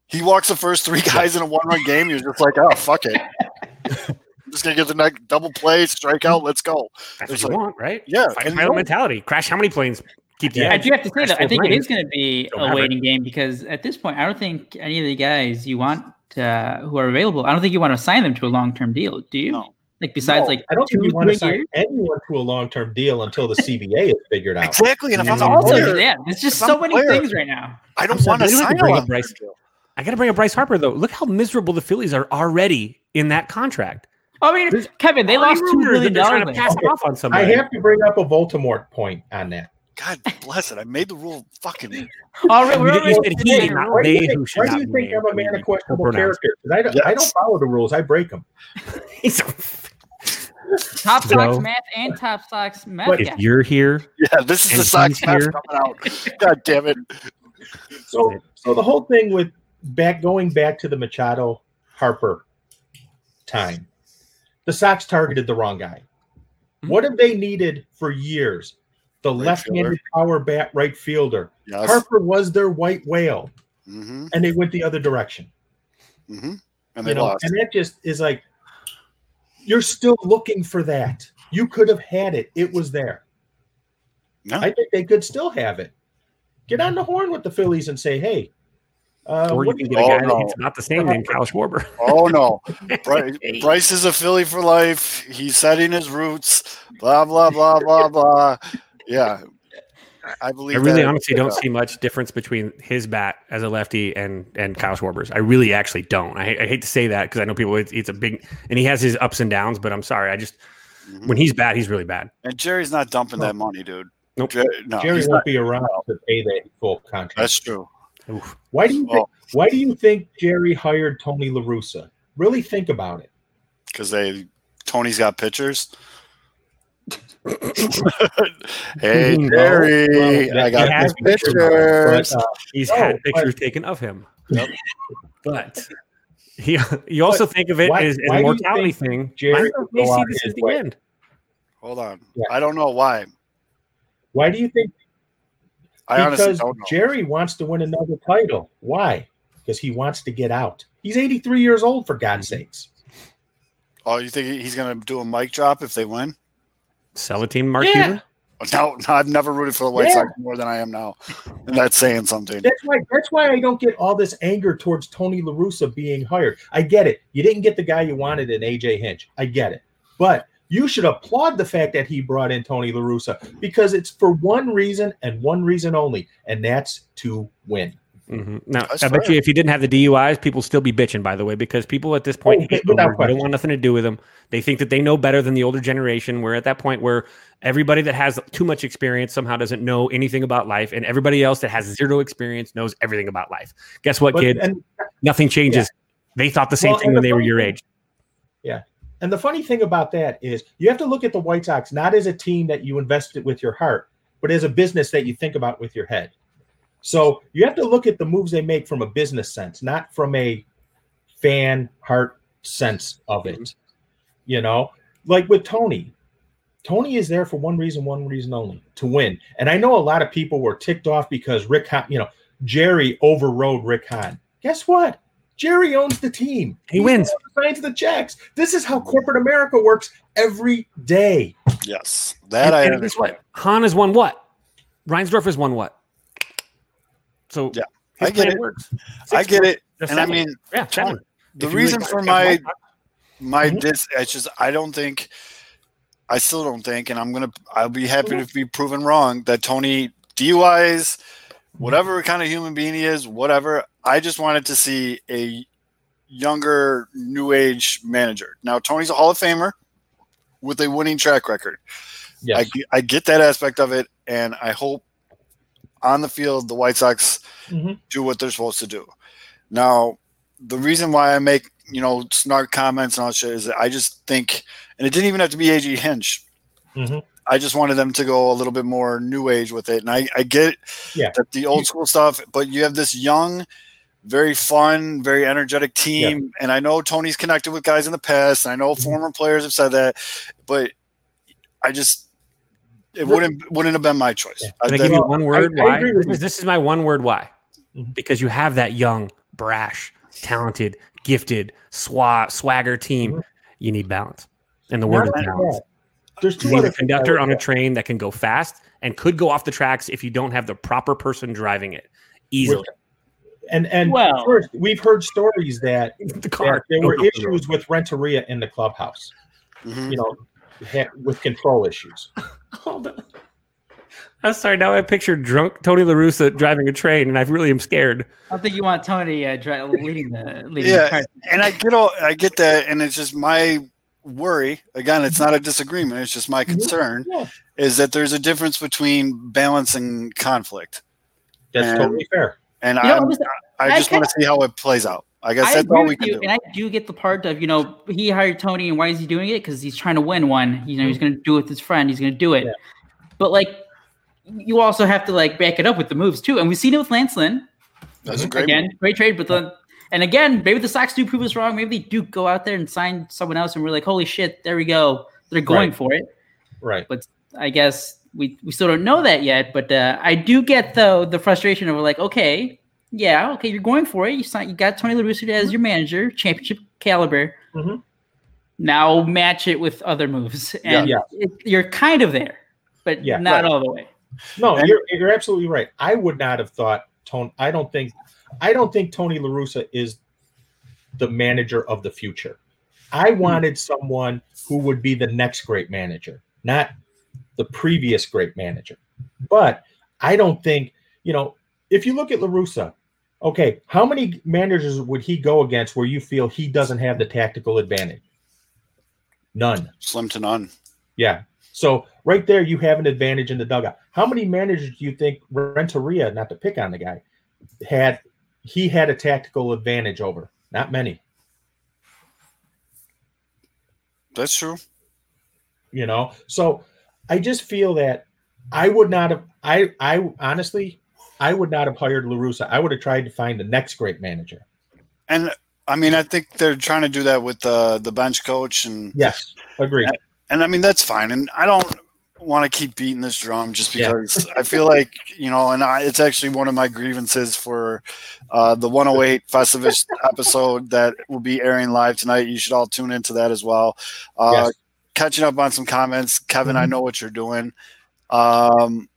He walks the first three guys in a one run game. You're just like, oh fuck it. I'm just gonna get the next double play, strike out, let's go. That's It's what you want, right? Yeah, Fight and mentality. Crash how many planes? Keep the Yeah, I do have to say Crash that I think it planes. is going to be Don't a have it. waiting game because at this point, I don't think any of the guys you want uh, who are available. I don't think you want to sign them to a long term deal. Do you? No. Like besides, No, like I don't think you want to three sign years? anyone to a long term deal until the CBA is figured out. Exactly. And if I'm That's a also player, yeah. There's just so a many player- things right now. I don't want to they don't have sign bring a up Bryce. I got to bring up Bryce Harper though. Look how miserable the Phillies are already in that contract. I mean, There's Kevin, they lost two Rumors that billion they're trying dollars. to pass it off on somebody. I have to bring up a Voldemort point on that. God bless it. I made the rule fucking All right, You we're you already said he, not Why do you they think, who should why do you be think I'm a man of questionable character? character? 'Cause I don't, I don't follow the rules. I break them. top Joe. socks math and top socks math. But If guy. you're here, yeah. This is the Sox he's match here. coming out. God damn it. So, so the whole thing with back going back to the Machado Harper time, the Sox targeted the wrong guy. What have they needed for years? The Right left-handed fielder. power bat right fielder. Yes. Harper was their white whale, Mm-hmm. and they went the other direction. Mm-hmm. And you they know, lost. and that just is like you're still looking for that. You could have had it. It was there. No. I think they could still have it. Get on the horn with the Phillies and say, "Hey, uh, or you can get a Oh, guy no. that's about the same named Kyle Schwarber. Oh no, Bryce, Bryce is a Philly for life. He's setting his roots. Blah blah blah blah blah. Yeah, I believe. I really that- honestly don't see much difference between his bat as a lefty and and Kyle Schwarber's. I really actually don't. I, I hate to say that because I know people. It's, it's a big and he has his ups and downs. But I'm sorry. I just Mhm. when he's bad, he's really bad. And Jerry's not dumping that money, dude. Nope. Jer- no, Jerry won't not. be around to pay that full contract. That's true. Oof. Why do you think, Well, why do you think Jerry hired Tony La Russa? Really think about it. because they Tony's got pictures. hey No, Jerry, well, I got he has his pictures, pictures. But, uh, He's No, had but- pictures taken of him. Yep. But he, you also think of it why- as, as why a do you mortality thing. Jerry I would may go see this his as the way? end. Hold on, Yeah. I don't know why. why do you think? I honestly because don't know. Jerry wants to win another title. Why? Because he wants to get out. He's 83 years old, for God's sakes. oh, you think he's gonna do a mic drop if they win? Sell a team, Mark Yeah. Cuban. Oh, no, no, I've never rooted for the White Yeah. Sox more than I am now, and that's saying something. That's why. That's why I don't get all this anger towards Tony La Russa being hired. I get it. You didn't get the guy you wanted in AJ Hinch. I get it. But you should applaud the fact that he brought in Tony La Russa because it's for one reason and one reason only, and that's to win. hmm Now, That's I bet fair. you if he didn't have the DUIs, people still be bitching. By the way, because people at this point Oh, hate without Boomer. They don't want nothing to do with him. They think that they know better than the older generation. We're at that point where everybody that has too much experience somehow doesn't know anything about life, and everybody else that has zero experience knows everything about life. Guess what, But kid? and Nothing changes. They thought the same Well, thing when the they were your thing- age. And the funny thing about that is you have to look at the White Sox not as a team that you invested with your heart, but as a business that you think about with your head. So you have to look at the moves they make from a business sense, not from a fan heart sense of it. You know, like with Tony. Tony is there for one reason, one reason only to win. And I know a lot of people were ticked off because Rick, you know, Jerry overrode Rick Hahn. Guess what? Jerry owns the team. He He's wins. the one who Signs the checks. This is how corporate America works every day. Yes, that I And, and guess what? Hahn has won what? Reinsdorf has won what? So Yeah, his I get plan it. Works. I get it, Just and I mean yeah, seven. the If really reason for got my one- my Mhm. dis it's just I don't think I still don't think, and I'm gonna I'll be happy to be proven wrong that Tony DUIs, whatever kind of human being he is, whatever. I just wanted to see a younger new age manager. Now Tony's a Hall of Famer with a winning track record. Yes. I, I get that aspect of it, and I hope on the field the White Sox Mhm. do what they're supposed to do. Now, the reason why I make you know snark comments and all that shit is that I just think, and it didn't even have to be AJ Hinch. Mhm. I just wanted them to go a little bit more new age with it, and I, I get Yeah. that the old school stuff, but you have this young, very fun, very energetic team, and I know Tony's connected with guys in the past, and I know Mhm. former players have said that, but I just it wouldn't wouldn't have been my choice. Yeah. I- Can I that- give you one word I- I why? agree with This is, my one word why. Mhm. Because you have that young, brash, talented, gifted, swa- swagger team. Mhm. You need balance. And the word Not is balance. that, There's You two need other a conductor on a train that can go fast and could go off the tracks if you don't have the proper person driving it easily. and and Well- first we've heard stories that, the that there were go through the issues with Renteria in the clubhouse. Mhm. You know, with control issues. Hold on. I'm sorry. Now I picture drunk Tony La Russa driving a train, and I really am scared. I don't think you want Tony uh, dri- leading the leading Yeah. the and I get all I get that, and it's just my worry. Again, it's not a disagreement; it's just my mm-hmm. concern Yeah, is that there's a difference between balance and conflict, that's And- totally fair. and You know, I I'm just- I I want to see how it plays out. I guess I that's all we can you, do. and I do get the part of you know he hired Tony, and why is he doing it? Because he's trying to win one. You know, he's mm-hmm. going to do it with his friend. He's going to do it. Yeah. But like, you also have to like back it up with the moves too. And we've seen it with Lance Lynn That's a great again, move. great trade. But then, and again, maybe the Sox do prove us wrong. Maybe they do go out there and sign someone else, and we're like, holy shit, there we go. They're going Right. for it. Right. But I guess we we still don't know that yet. But uh, I do get though the frustration of like, okay, yeah, okay, you're going for it. You signed, you got Tony La Russa as your manager, championship caliber. Mhm. Now match it with other moves, and Yeah. it, you're kind of there, but Yeah, not right. all the way. No, you're you're absolutely right. I would not have thought Tony. I don't think I don't think Tony La Russa is the manager of the future. I wanted someone who would be the next great manager, not the previous great manager. But I don't think, you know, if you look at La Russa, okay, how many managers would he go against where you feel he doesn't have the tactical advantage? None. Slim to none. Yeah. So right there, you have an advantage in the dugout. How many managers do you think Renteria, not to pick on the guy, had he had a tactical advantage over? Not many. That's true. You know, so I just feel that I would not have. I I honestly, I would not have hired La Russa. I would have tried to find the next great manager. And I mean, I think they're trying to do that with uh, the bench coach, and Yes, agree. and I mean that's fine. And I don't want to keep beating this drum just Yeah. because I feel like you know, and I, it's actually one of my grievances for uh, the 108 Festivus episode that will be airing live tonight. You should all tune into that as well. Uh, Yes. Catching up on some comments, Kevin. I Mhm. know what you're doing. Um,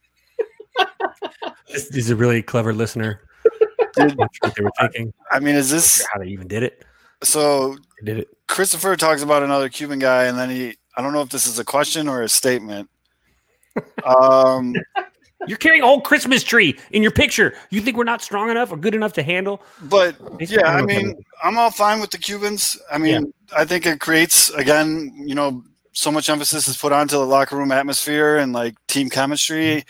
this a really clever listener. did- what they were thinking. I mean, is this How they even did it. so? They did it. Christopher talks about another Cuban guy, and then he. I don't know if this is a question or a statement. Um, You're carrying a whole Christmas tree in your picture. You think we're not strong enough or good enough to handle? but Yeah, I don't know if mean, I'm all fine with the Cubans. I mean, I think it creates again, you know, so much emphasis is put onto the locker room atmosphere and like team chemistry.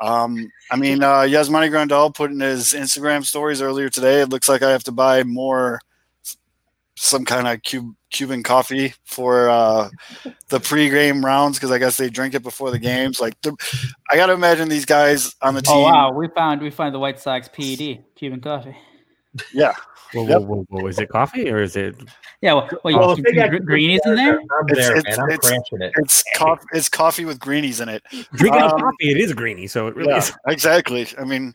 Um, I mean, uh, Yasmani Grandal put in his Instagram stories earlier today. It looks like I have to buy more, some kind of Cub- Cuban coffee for uh, the pre-game rounds because I guess they drink it before the games. Like, the, I got to imagine these guys on the team. Oh wow, we found we found the White Sox PED Cuban coffee. Yeah, Whoa, Yep. whoa, whoa, whoa. Is it coffee or is it? Yeah, well, well, you Well, want if they some got greenies in there? I'm It's- there, it's- man. I'm it's- crashing it. it's coffee. It's coffee with greenies in it. Drinking Um, a coffee, it is greeny, so it really Yeah, is exactly. I mean,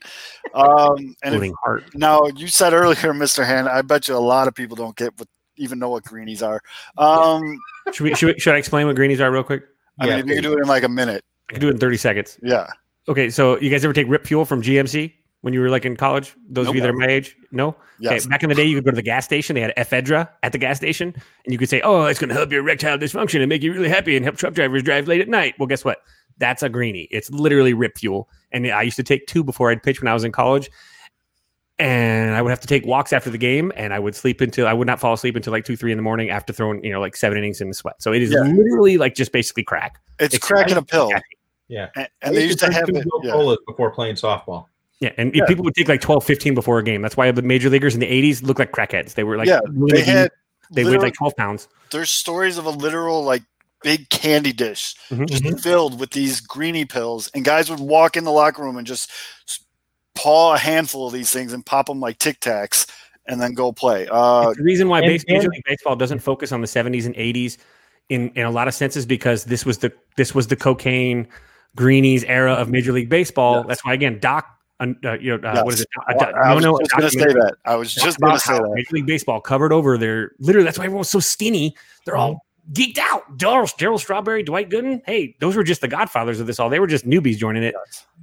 um, and if, heart. now you said earlier, Mr. Hand, I bet you a lot of people don't get what even know what greenies are. Um, Should, we, should, we, should I explain what greenies are real quick? I Yeah, mean, if you could do it in like a minute, I can do it in 30 seconds. yeah. Okay, so you guys ever take Rip Fuel from GNC when you were like in college? Those of you that are my age? No? Yes. Okay, back in the day, you could go to the gas station. They had ephedra at the gas station, and you could say, "Oh, it's going to help your erectile dysfunction and make you really happy and help truck drivers drive late at night." Well, guess what? That's a greenie. It's literally Rip Fuel, and I used to take two before I'd pitch when I was in college. And I would have to take walks after the game, and I would sleep until I would not fall asleep until like two, three in the morning after throwing, you know, like seven innings in the sweat. So it is Yeah. literally like just basically crack. It's, It's cracking a pill. Yeah. And, and they used to have it. Yeah. Before playing softball. Yeah, and Yeah. people would take like 12, 15 before a game. That's why the major leaguers in the 80s looked like crackheads. They were like, yeah, they had. they weighed like 12 pounds. there's stories of a literal like big candy dish Mhm. just Mhm. filled with these greenie pills, and guys would walk in the locker room and just paw a handful of these things and pop them like Tic Tacs, and then go play. Uh, the reason why and- base, Major and- League Baseball doesn't focus on the 70s and 80s in, in a lot of senses because this was the this was the cocaine greenies era of Major League Baseball. Yes. That's why again, Doc, uh, you know, uh, what is it? A I doc- I was no, no, just gonna say that. I was just gonna say that. Major League Baseball covered over their literally. That's why everyone was so skinny. They're all geeked out. Daryl, Darryl Strawberry, Dwight Gooden. Hey, those were just the godfathers of this all. They were just newbies joining it.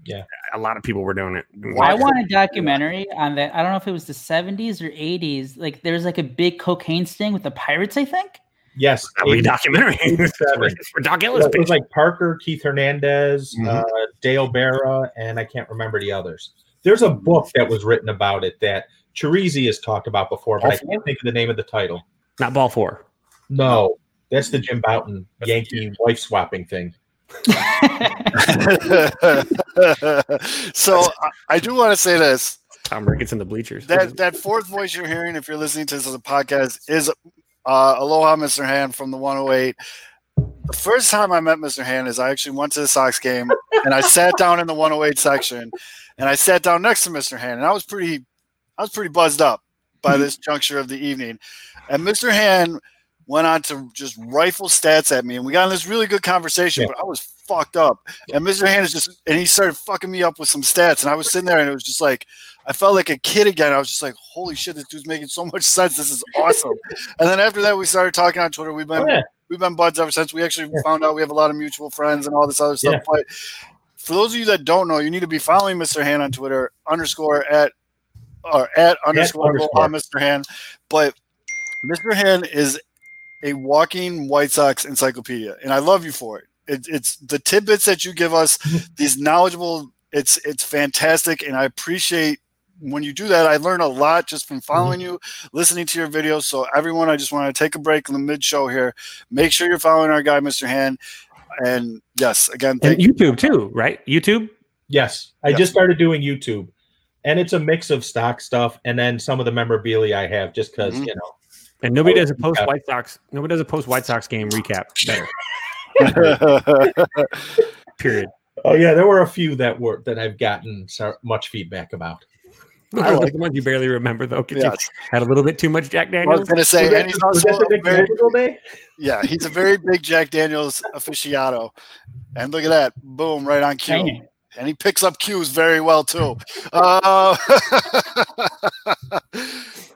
Yeah. a lot of people were doing it. I want a documentary on that. I don't know if it was the 70s or 80s. Like there's like a big cocaine sting with the pirates, I think. Yes. That would be a documentary 87. for Doc Ellis. it was like Parker, Keith Hernandez, Mhm. uh, Dale Berra, and I can't remember the others. There's a book that was written about it that Chirizi has talked about before, but I Awful. can't think of the name of the title. Not ball four. No, that's the Jim Bouton Yankee wife swapping thing. so I, I do want to say this. Tom Ricketts in the bleachers. That that fourth voice you're hearing, if you're listening to this as a podcast, is uh, Aloha, Mr. Hand from the 108. The first time I met Mr. Hand is I actually went to the Sox game and I sat down in the 108 section and I sat down next to Mr. Hand and I was pretty I was pretty buzzed up by this juncture of the evening. And Mr. Hand went on to just rifle stats at me and we got in this really good conversation, Yeah. but I was fucked up. And Mr. Hand is just and he started fucking me up with some stats and I was sitting there and it was just like I felt like a kid again. I was just like, holy shit, this dude's making so much sense. This is awesome. and then after that, we started talking on Twitter. We've been Oh, yeah. we've been buds ever since. We actually Yeah. found out we have a lot of mutual friends and all this other stuff. Yeah. But for those of you that don't know, you need to be following Mr. Hand on Twitter underscore at or at underscore, underscore. Mr. Hand. But Mr. Hand is a walking White Sox encyclopedia, and I love you for it. it it's the tidbits that you give us, these knowledgeable It's it's fantastic, and I appreciate when you do that. I learn a lot just from following you, listening to your videos. So everyone, I just want to take a break in the mid show here. Make sure you're following our guy, Mr. Hand. And yes, again, And thank you. YouTube too, right? YouTube. Yes, I Yeah. just started doing YouTube, and it's a mix of stock stuff and then some of the memorabilia I have, just because Mhm. you know. And nobody does a post White Sox. Nobody does a post White Sox game recap. Better. Period. Oh yeah, there were a few that were that I've gotten so much feedback about. I like the ones you barely remember though. 'cause you yes. had a little bit too much Jack Daniels. I was going to say, Was that- and he's also a Nick very, Madrigal day? yeah, he's a very big Jack Daniels aficionado. And look at that, boom, right on cue. Dang. and he picks up cues very well too. Uh,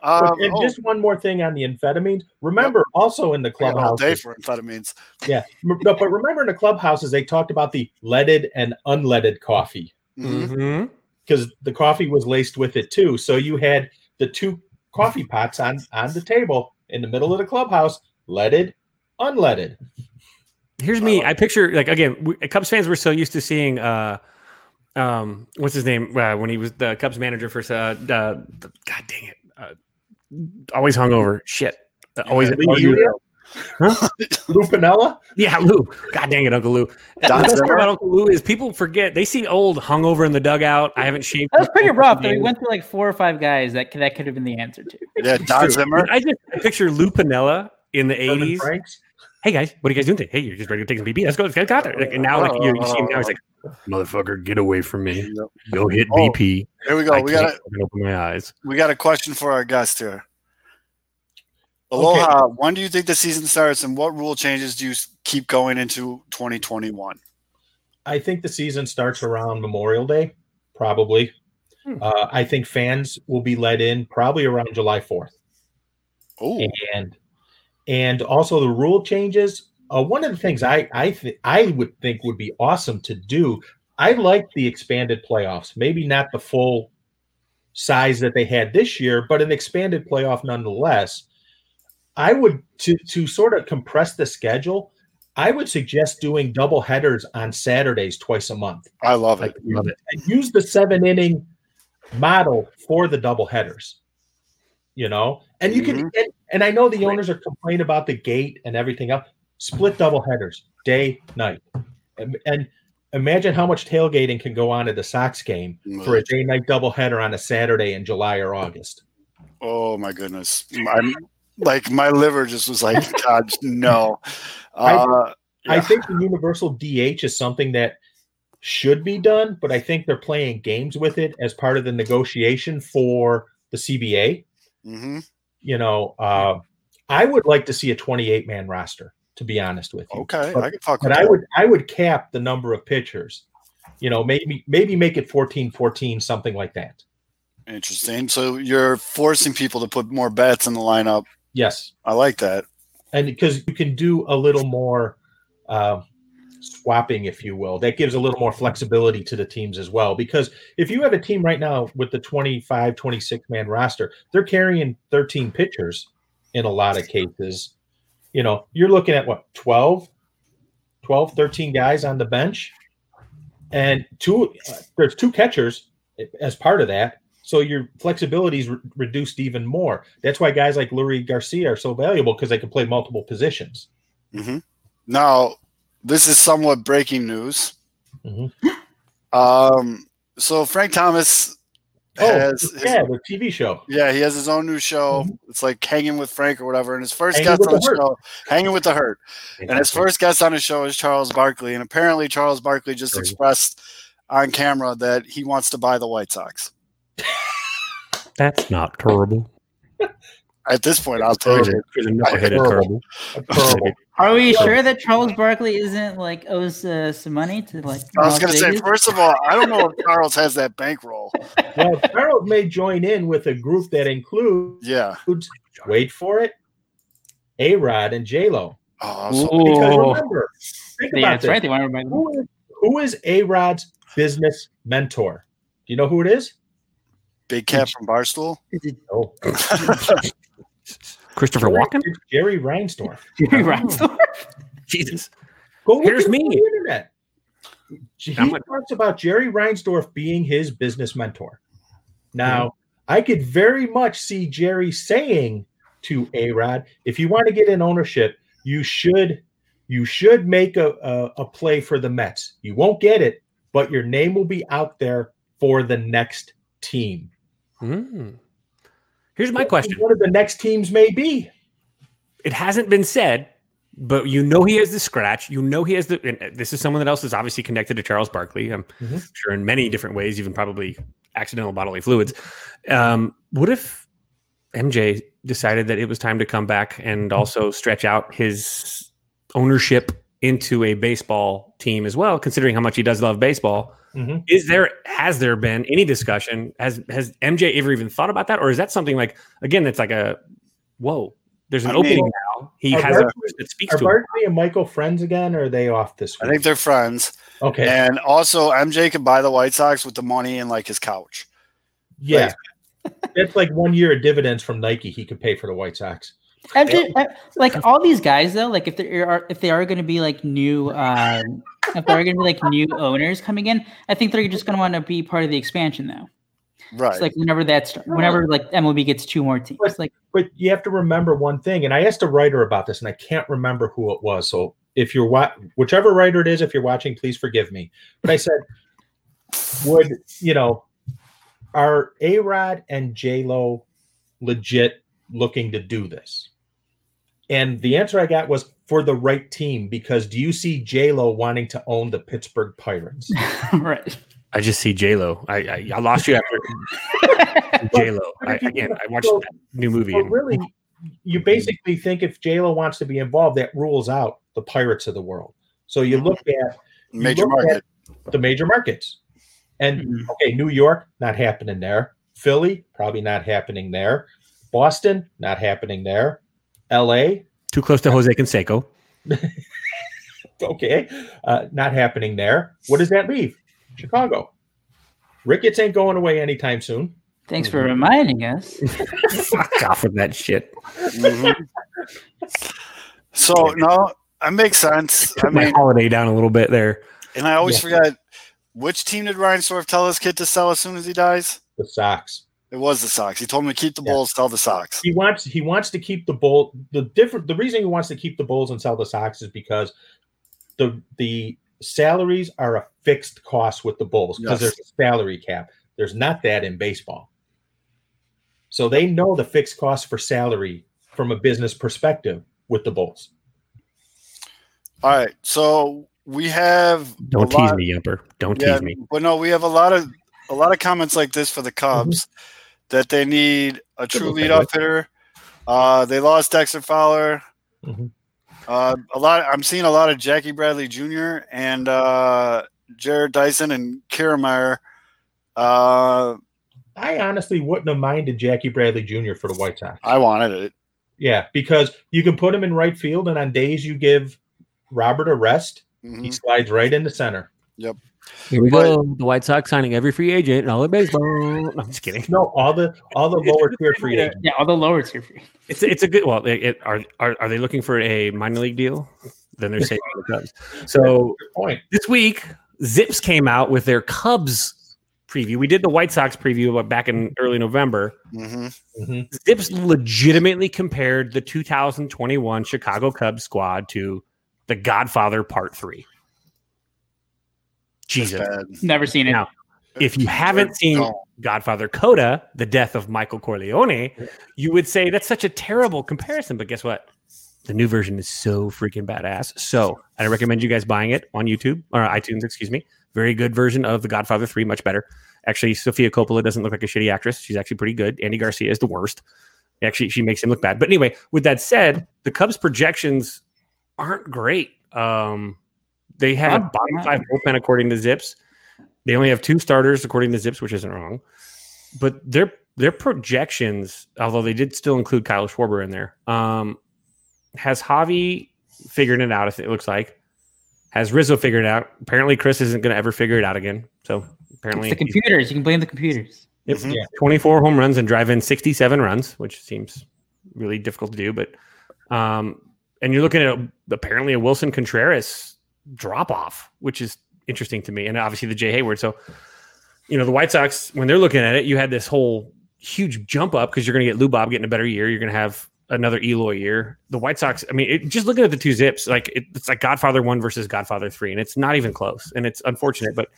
um, and oh, just one more thing on the amphetamines. Remember, also in the we all clubhouse, day for amphetamines. yeah. m- No, but remember in the clubhouses they talked about the leaded and unleaded coffee Mhm. Mhm. because the coffee was laced with it too. So you had the two coffee pots on on the table in the middle of the clubhouse, leaded, unleaded. Here's me. I picture like again, we, Cubs fans were so used to seeing uh, um, what's his name uh, when he was the Cubs manager for uh, uh God dang it, uh, always hungover. Shit, Uh, always. Lee always- Julia? Huh? Lou Piniella? Yeah, Lou. God dang it, Uncle Lou. The best part about Uncle Lou is people forget they see old hungover in the dugout. I haven't shaved. That was pretty rough. though. We went through like four or five guys that could, that could have been the answer to. Yeah, Don Zimmer. I just I picture Lou Piniella in the eighties. Hey guys, what are you guys doing today? Hey, you're just ready to take some BB. Let's go. Let's get out there. Like, and now, like you, you see him now, he's like, "Motherfucker, get away from me! Yep. Go hit Oh, BP." Here we go. I We can't got a fucking open my eyes. we got a question for our guest here. Aloha. When do you think the season starts, and what rule changes do you keep going into 2021? I think the season starts around Memorial Day, probably. Hmm. Uh, I think fans will be let in probably around July 4th. Oh, and and also the rule changes. Uh, one of the things I I think I would think would be awesome to do. I like the expanded playoffs. Maybe not the full size that they had this year, but an expanded playoff nonetheless. I would to to sort of compress the schedule. I would suggest doing double headers on Saturdays twice a month. I love I it. love it. And use the seven inning model for the double headers. You know, and you can, and, and I know the owners are complaining about the gate and everything else. Split double headers, day, night, and, and imagine how much tailgating can go on at the Sox game for a day night double header on a Saturday in July or August. Oh my goodness. I'm like my liver just was like, God, no. Uh, I yeah. think the universal DH is something that should be done, but I think they're playing games with it as part of the negotiation for the CBA. Mhm. You know, uh, I would like to see a 28 man roster, to be honest with you. Okay, But- I can with But I that. would I would cap the number of pitchers. You know, maybe maybe make it 14 14 something like that. Interesting. So you're forcing people to put more bats in the lineup. Yes. I like that. And because you can do a little more uh, swapping, if you will, that gives a little more flexibility to the teams as well. Because if you have a team right now with the 25, 26 man roster, they're carrying 13 pitchers in a lot of cases. You know, you're looking at what, 12, 12, 13 guys on the bench. And two, uh, there's two catchers as part of that. So your flexibility is re- reduced even more. That's why guys like Leury Garcia are so valuable because they can play multiple positions. hmm Now, this is somewhat breaking news. Mhm. Um, so Frank Thomas Oh, has his, yeah, the TV show. yeah, he has his own new show. It's like hanging with Frank or whatever. And his first Mm-hmm. Hanging guest on the the show, hanging with the hurt. And his first guest on his show is Charles Barkley. And apparently Charles Barkley just expressed on camera that he wants to buy the White Sox. That's not terrible. At this point, I'll tell it. There's a knuckleheaded Terrible. terrible. Terrible. Are we sure that Charles Barkley isn't like owes uh, some money to like? I was going to say, first of all, I don't know if Charles has that bankroll. well, Charles may join in with a group that includes, Yeah. wait for it, A Rod and J Lo. Oh, Because remember, think Yeah, about that's this. right. They want everybody. Who is, who is A Rod's business mentor? Do you know who it is? Big Cat from Barstool. Oh, Christopher Walken. Jerry Reinsdorf. Jerry Reinsdorf. Jesus. Go look Here's me. on the internet. he I'm with- talks about Jerry Reinsdorf being his business mentor. Now, I could very much see Jerry saying to A Rod, if you want to get in ownership, you should you should make a, a, a play for the Mets. You won't get it, but your name will be out there for the next team. Hmm. Here's my question. One of the next teams may be. it hasn't been said, but you know he has the scratch. You know he has the. And this is someone that else is obviously connected to Charles Barkley. I'm Mhm. sure in many different ways, even probably accidental bodily fluids. Um, what if MJ decided that it was time to come back and also stretch out his ownership into a baseball team as well? Considering how much he does love baseball, Mhm. is there has there been any discussion? Has has MJ ever even thought about that, or is that something like again that's like a whoa? There's an I mean, opening now. He are has a Barkley- person that speaks Are to him. Barkley and Michael friends again, or are they off this week? I think they're friends. okay. And also, MJ can buy the White Sox with the money and like his couch. Yeah. That's like one year of dividends from Nike he could pay for the White Sox. MJ, uh, like all these guys though, like if there are if they are going to be like new, um, if there are going to be like new owners coming in, I think they're just going to want to be part of the expansion though. Right. It's like whenever that's whenever like MLB gets two more teams, But- like But you have to remember one thing, and I asked a writer about this, and I can't remember who it was. So if you're wa- whichever writer it is, if you're watching, please forgive me. But I said, would you know, are A Rod and J Lo legit looking to do this? And the answer I got was for the right team, because do you see J Lo wanting to own the Pittsburgh Pirates? right. I just see J Lo. I, I I lost you after J Lo. I, again, I watched so- that new movie. Well, and- really, you basically think if J Lo wants to be involved, that rules out the pirates of the world. So you look at Major look at- market. the major markets. And Mhm. okay, New York, not happening there. Philly, probably not happening there. Boston, not happening there. LA, Too close to Jose Canseco. okay, uh, not happening there. What does that leave? Chicago. Ricketts ain't going away anytime soon. Thanks for reminding us. Fuck off with that shit. Mhm. so no, that makes sense. I Took my mean, holiday down a little bit there. and I always Yeah. forget which team did Reinsdorf tell his kid to sell as soon as he dies? The Sox. It was the Sox. He told him to keep the Yeah. Bulls, sell the Sox. he wants he wants to keep the bull the different the reason he wants to keep the bulls and sell the sox is because the the salaries are a fixed cost with the bulls because Yes. there's a salary cap there's not that in baseball so they know the fixed cost for salary from a business perspective with the bulls All right, so we have Don't tease lot- me, Yumper. Don't Yeah, tease me. but no, we have a lot of a lot of comments like this for the Cubs Mm-hmm. That they need a true leadoff it. hitter. Uh, they lost Dexter Fowler. Mhm. Uh, a lot. I'm seeing a lot of Jackie Bradley Jr. and uh, Jarrod Dyson and Kiermaier. Uh, i honestly wouldn't have minded jackie bradley jr for the white sox I wanted it. yeah because you can put him in right field and on days you give robert a rest he Mhm. slides right into center Here we But- go. The White Sox signing every free agent in all of baseball. No, I'm just kidding. No, all the all the lower tier free agents. Yeah, all the lower tier free. you. It's it's a good. Well, it, it- are, are are they looking for a minor league deal? Then they're saving the Cubs. So point. this week, Zips came out with their Cubs preview. We did the White Sox preview back in early November. hmm Mhm. Zips legitimately compared the 2021 Chicago Cubs squad to The Godfather Part Three. Jesus. Never seen it. Now, if you haven't seen Godfather Coda, The Death of Michael Corleone, you would say that's such a terrible comparison. But guess what? The new version is so freaking badass. So I recommend you guys buying it on YouTube or iTunes, excuse me. Very good version of The Godfather 3, much better. Actually, Sofia Coppola doesn't look like a shitty actress. She's actually pretty good. Andy Garcia is the worst. Actually, she makes him look bad. But anyway, with that said, the Cubs projections aren't great. Um, they have a Huh? bottom five bullpen according to Zips. They only have two starters according to Zips, which isn't wrong. But their their projections, although they did still include Kyle Schwarber in there, um, has Javi figured it out. If it looks like has Rizzo figured it out. Apparently, Chris isn't going to ever figure it out again. So apparently, It's the computers. You can blame the computers. Yep. Mhm. Yeah. 24 home runs and drive in 67 runs, which seems really difficult to do. But, um, and you're looking at apparently a Willson Contreras drop off, which is interesting to me. And obviously the Jay Heyward. So, you know, the White Sox, when they're looking at it, you had this whole huge jump up because you're going to get Lou Bob getting a better year. You're going to have another Eloy year. The White Sox, I mean, it, just looking at the two zips, like it, it's like Godfather one versus Godfather three, and it's not even close. And it's unfortunate, but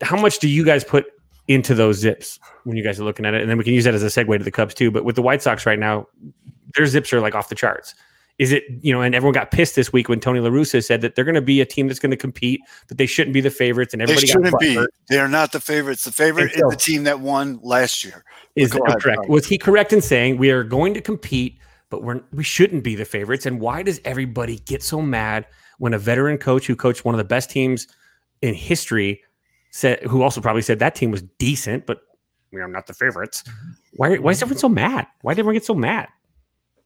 how much do you guys put into those zips when you guys are looking at it? And then we can use that as a segue to the Cubs too. But with the White Sox right now, their zips are like off the charts. Is it, you know, and everyone got pissed this week when Tony La Russa said that they're going to be a team that's going to compete, but they shouldn't be the favorites. And They everybody shouldn't got be. They are not the favorites. The favorite And is the team that won last year. Is that correct? Was he correct in saying we are going to compete, but we're we shouldn't be the favorites? And why does everybody get so mad when a veteran coach who coached one of the best teams in history said, who also probably said that team was decent, but we are not the favorites? Mm-hmm. Why? Why is everyone so mad? Why did everyone get so mad?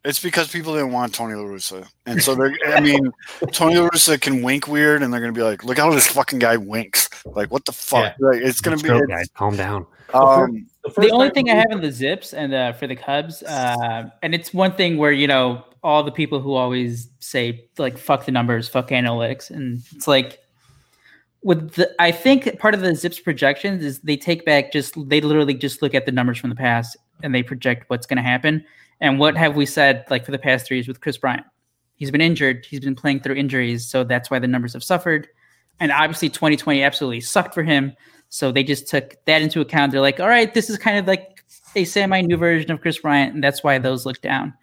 It's because people didn't want Tony La Russa. And so they're, I mean, Tony La Russa can wink weird and they're going to be like, look how this fucking guy winks. Like, what the fuck? Like, it's going to be, Chill, it's, guys, calm down. um, The, the only thing I have in the zips and uh, for the Cubs, uh, and it's one thing where you know all the people who always say like "fuck the numbers, fuck analytics," and it's like with the. I think part of the zips projections is they take back just they literally just look at the numbers from the past and they project what's going to happen. And what have we said like for the past three years with Chris Bryant? He's been injured. He's been playing through injuries, so that's why the numbers have suffered. And obviously, 2020 absolutely sucked for him. So they just took that into account. They're like, all right, this is kind of like a semi new version of Chris Bryant, and that's why those look down.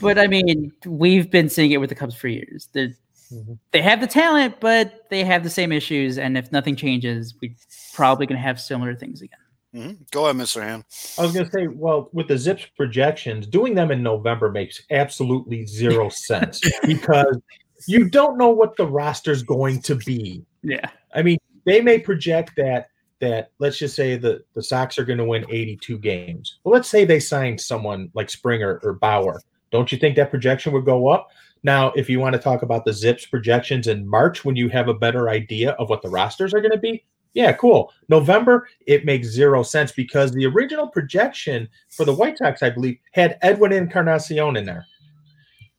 But I mean, we've been seeing it with the Cubs for years. They're, Mhm. They have the talent, but they have the same issues. And if nothing changes, we're probably going to have similar things again. Mhm. go ahead, Mr. Hand. I was going to say, well, with the Zips projections, doing them in November makes absolutely zero sense because you don't know what the roster's going to be. Yeah. I mean, they may project that that let's just say the the Sox are going to win 82 games. Well, let's say they signed someone like Springer or Bauer. Don't you think that projection would go up? Now, if you want to talk about the Zips projections in March when you have a better idea of what the rosters are going to be, yeah, cool. November, it makes zero sense because the original projection for the White Sox, I believe, had Edwin Encarnacion in there.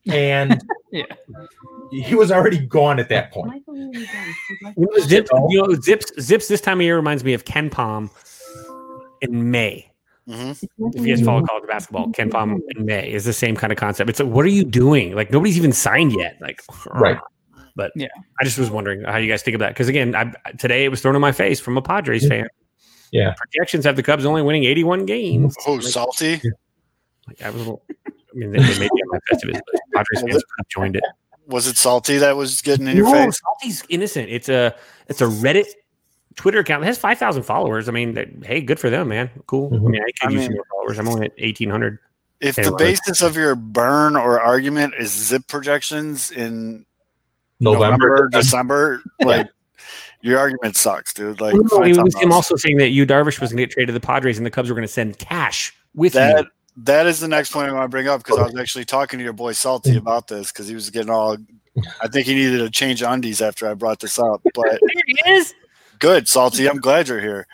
And Yeah. he was already gone at that point. You know, zips, you know, zips, zips. This time of year reminds me of KenPom in May. hmm If you guys follow college basketball, KenPom in May is the same kind of concept. It's like, what are you doing? Like nobody's even signed yet. Like, Right. But Yeah. I just was wondering how you guys think of that because again, I, today it was thrown in my face from a Padres fan. Yeah. projections have the Cubs only winning 81 games. Oh, Like, salty. like, I was. a little- I mean, they, they may be on my Festivus, but Padres fans joined it. Was it salty that was getting in your face? no, face? Salty's innocent. It's a it's a Reddit Twitter account. It has five thousand followers. I mean, that- hey, good for them, man. Cool. I Mhm. mean, I could I use mean- some more followers. I'm only at eighteen hundred. If the basis of your burn or argument is zip projections in November. November, December, like your argument sucks, dude. Like No, find it was him also saying that Yu Darvish was going to get traded to the Padres and the Cubs were going to send cash with that you. that is the next point I want to bring up because I was actually talking to your boy Salty about this because he was getting all. I think he needed to change undies after I brought this up, but There he is. good, Salty. I'm glad you're here.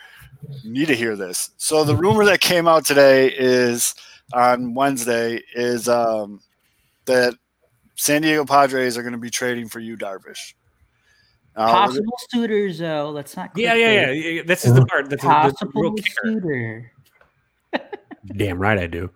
You need to hear this. So the rumor that came out today is on Wednesday is um, that San Diego Padres are going to be trading for Yu Darvish. Now, Possible suitors, though. Let's not. Yeah, yeah, yeah, yeah. This is the part. That's, that's the real Possible kicker. suitor. Damn right I do.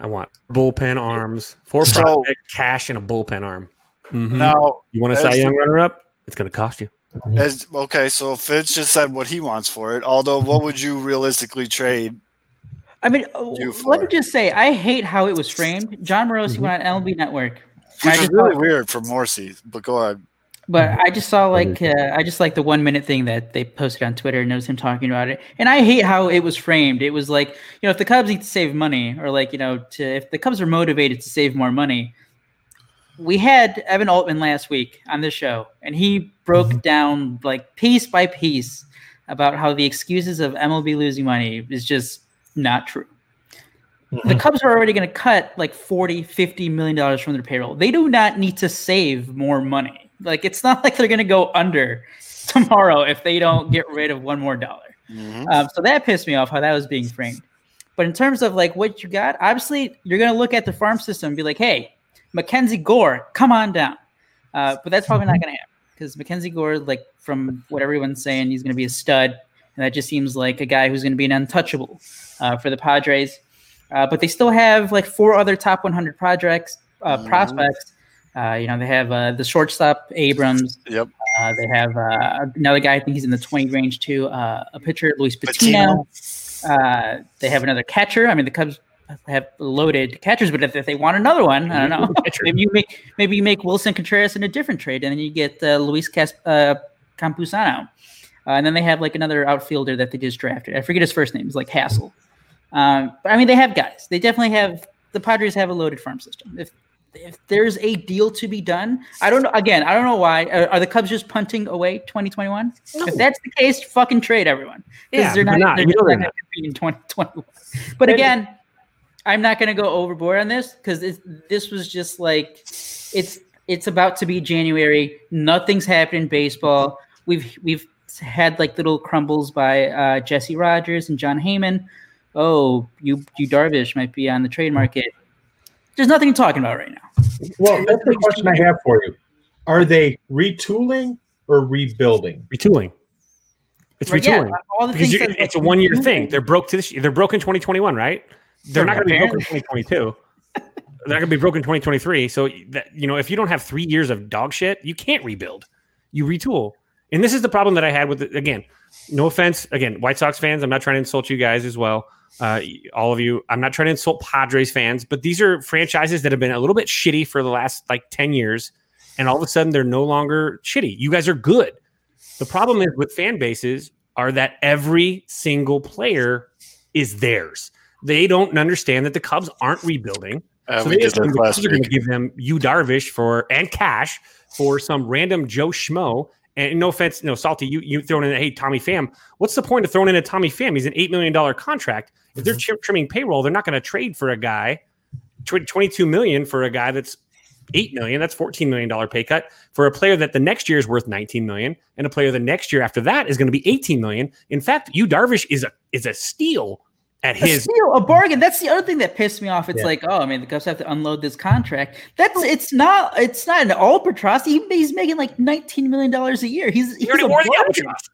I want bullpen arms, four So- prospect cash, and a bullpen arm. Mhm. now you want to as Cy the- Young runner up? It's going to cost you. As okay, so Fitz just said what he wants for it. Although, what would you realistically trade? I mean, uh, let me just say, I hate how it was framed. Jon Morosi went on LB Network, I Which is just really thought- weird for Morosi. But go ahead. but I just saw like uh, I just like the one minute thing that they posted on Twitter and noticed him talking about it. And I hate how it was framed. It was like, you know, if the Cubs need to save money, or like, you know, to if the Cubs are motivated to save more money, we had Evan Altman last week on this show, and he broke down like piece by piece about how the excuses of MLB losing money is just not true. The Cubs are already going to cut like 40, 50 million dollars from their payroll. They do not need to save more money. Like it's not like they're going to go under tomorrow if they don't get rid of one more dollar. Mhm. Um, so that pissed me off how that was being framed. But in terms of like what you got, obviously you're going to look at the farm system and be like, hey, MacKenzie Gore, come on down. Uh, but that's probably not going to happen because MacKenzie Gore, like from what everyone's saying, he's going to be a stud, and that just seems like a guy who's going to be an untouchable uh, for the Padres. Uh, but they still have like four other top 100 projects uh, Mhm. prospects. Uh, you know, they have uh, the shortstop Abrams. Yep. Uh, they have uh, another guy. I think he's in the 20 range too. Uh, a pitcher, Luis Patino. Uh, they have another catcher. I mean, the Cubs have loaded catchers, but if, if they want another one, I don't know. Maybe you make maybe you make Willson Contreras in a different trade, and then you get uh, Luis Cas- uh, Campusano. Uh, and then they have like another outfielder that they just drafted. I forget his first name. It's like Hassell. Um, but I mean, they have guys. They definitely have. The Padres have a loaded farm system. If if there's a deal to be done, I don't know. Again, I don't know why. Are, are the Cubs just punting away 2021? If that's the case, fucking trade everyone Yeah, they're not. they're not. They're You they're not going to compete in 2021. But again, I'm not going to go overboard on this because this was just like it's it's about to be January. Nothing's happened in baseball. We've we've had like little crumbles by uh, Jesse Rogers and Jon Heyman. Oh, you Yu Darvish might be on the trade market. There's nothing talking about right now. Well, that's the question I have for you. Are they retooling or rebuilding? retooling. It's Right, yeah, all the Because things that, it's a one year thing. They're broke to this. They're broke in 2021, right? They're not going to be broke in 2022. They're not going to be broken in 2023. So that you know, if you don't have three years of dog shit, you can't rebuild. You retool. And this is the problem that I had with it. Again, no offense. Again, White Sox fans. I'm not trying to insult you guys as well. Uh, all of you. I'm not trying to insult Padres fans, but these are franchises that have been a little bit shitty for the last like 10 years, and all of a sudden they're no longer shitty. You guys are good. The problem is with fan bases are that every single player is theirs. They don't understand that the Cubs aren't rebuilding. Uh, so they that the Cubs are going to give them Yu Darvish for and cash for some random Joe Schmo. And no offense, no salty. You you throwing in hey Tommy Pham. What's the point of throwing in a Tommy Pham? He's an eight million dollar contract. If they're trim- trimming payroll, they're not going to trade for a guy tw- twenty two million for a guy that's eight million. That's fourteen million dollar pay cut for a player that the next year is worth nineteen million, and a player the next year after that is going to be eighteen million. In fact, Yu Darvish is a is a steal at A his steal, a bargain. That's the other thing that pissed me off. It's Yeah. like, oh, I mean, the Cubs have to unload this contract. That's it's not it's not an albatross. He, he's making like nineteen million dollars a year. He's he's a wore the bargain. albatross.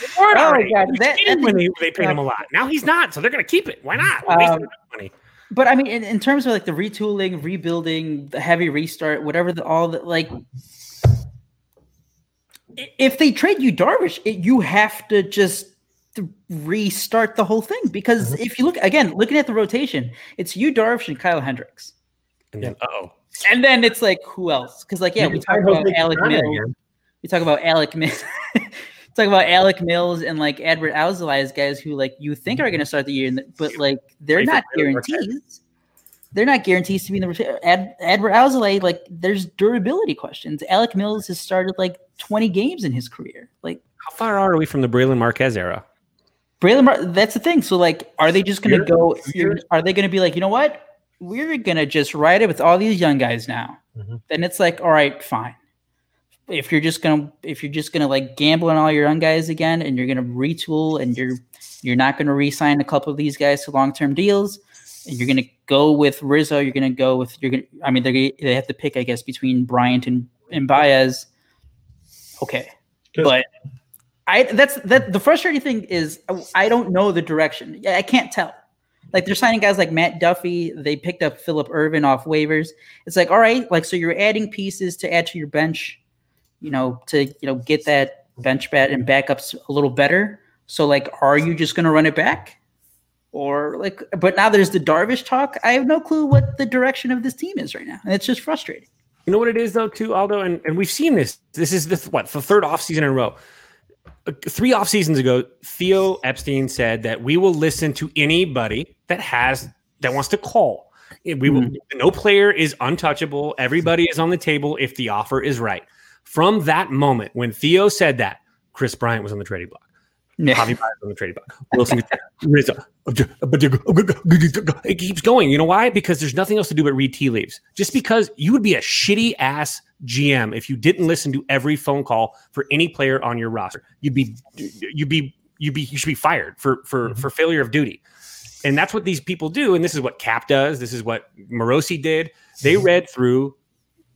He Oh, already. God, He that- that when they, they paid him a lot. Now he's not, so they're going to keep it. Why not? Um, money. But I mean, in, in terms of like the retooling, rebuilding, the heavy restart, whatever the all that, like. If they trade Yu Darvish, it, you have to just restart the whole thing because if you look again, looking at the rotation, it's Yu Darvish and Kyle Hendricks. And then, oh, And then it's like who else? Because like yeah, we talk about Alec Mills. We talk about Alec Mills. Talk about Alec Mills and like Adbert as guys who like you think are going to start the year, but like they're not guarantees. They're not guarantees to be in the. Ed, Adbert Alzolay, like there's durability questions. Alec Mills has started like 20 games in his career. Like how far are we from the Brailyn Marquez era? Brailyn, Mar- that's the thing. So like, are they just going to go? Are they going to be like, you know what? We're going to just ride it with all these young guys now. Mhm. Then it's like, all right, fine. If you're just gonna, if you're just gonna like gamble on all your young guys again, and you're gonna retool, and you're you're not gonna re-sign a couple of these guys to long-term deals, and you're gonna go with Rizzo, you're gonna go with you're gonna. I mean, they're they have to pick, I guess, between Bryant and and Baez. Okay, but I that's that the frustrating thing is I don't know the direction. Yeah, I can't tell. Like they're signing guys like Matt Duffy. They picked up Phillip Ervin off waivers. It's like, all right, like so you're adding pieces to add to your bench, you know, to you know get that bench bat and backups a little better. So like, are you just gonna run it back? Or like, but now there's the Darvish talk. I have no clue what the direction of this team is right now, and it's just frustrating. You know what it is though, too, Aldo, and, and we've seen this. This is the th- what the third offseason in a row. Uh, Three off seasons ago, Theo Epstein said that we will listen to anybody that has that wants to call. We will. No player is untouchable. Everybody is on the table if the offer is right. From that moment when Theo said that, Kris Bryant was on the trading block. Yeah. Javi Baez on the trading block. Wilson Rizzo. It keeps going. You know why? Because there's nothing else to do but read tea leaves. Just because you would be a shitty ass GM if you didn't listen to every phone call for any player on your roster. You'd be you'd be you'd be you should be fired for for mm-hmm. for failure of duty. And that's what these people do. And this is what Kap does. This is what Morosi did. They mm-hmm. read through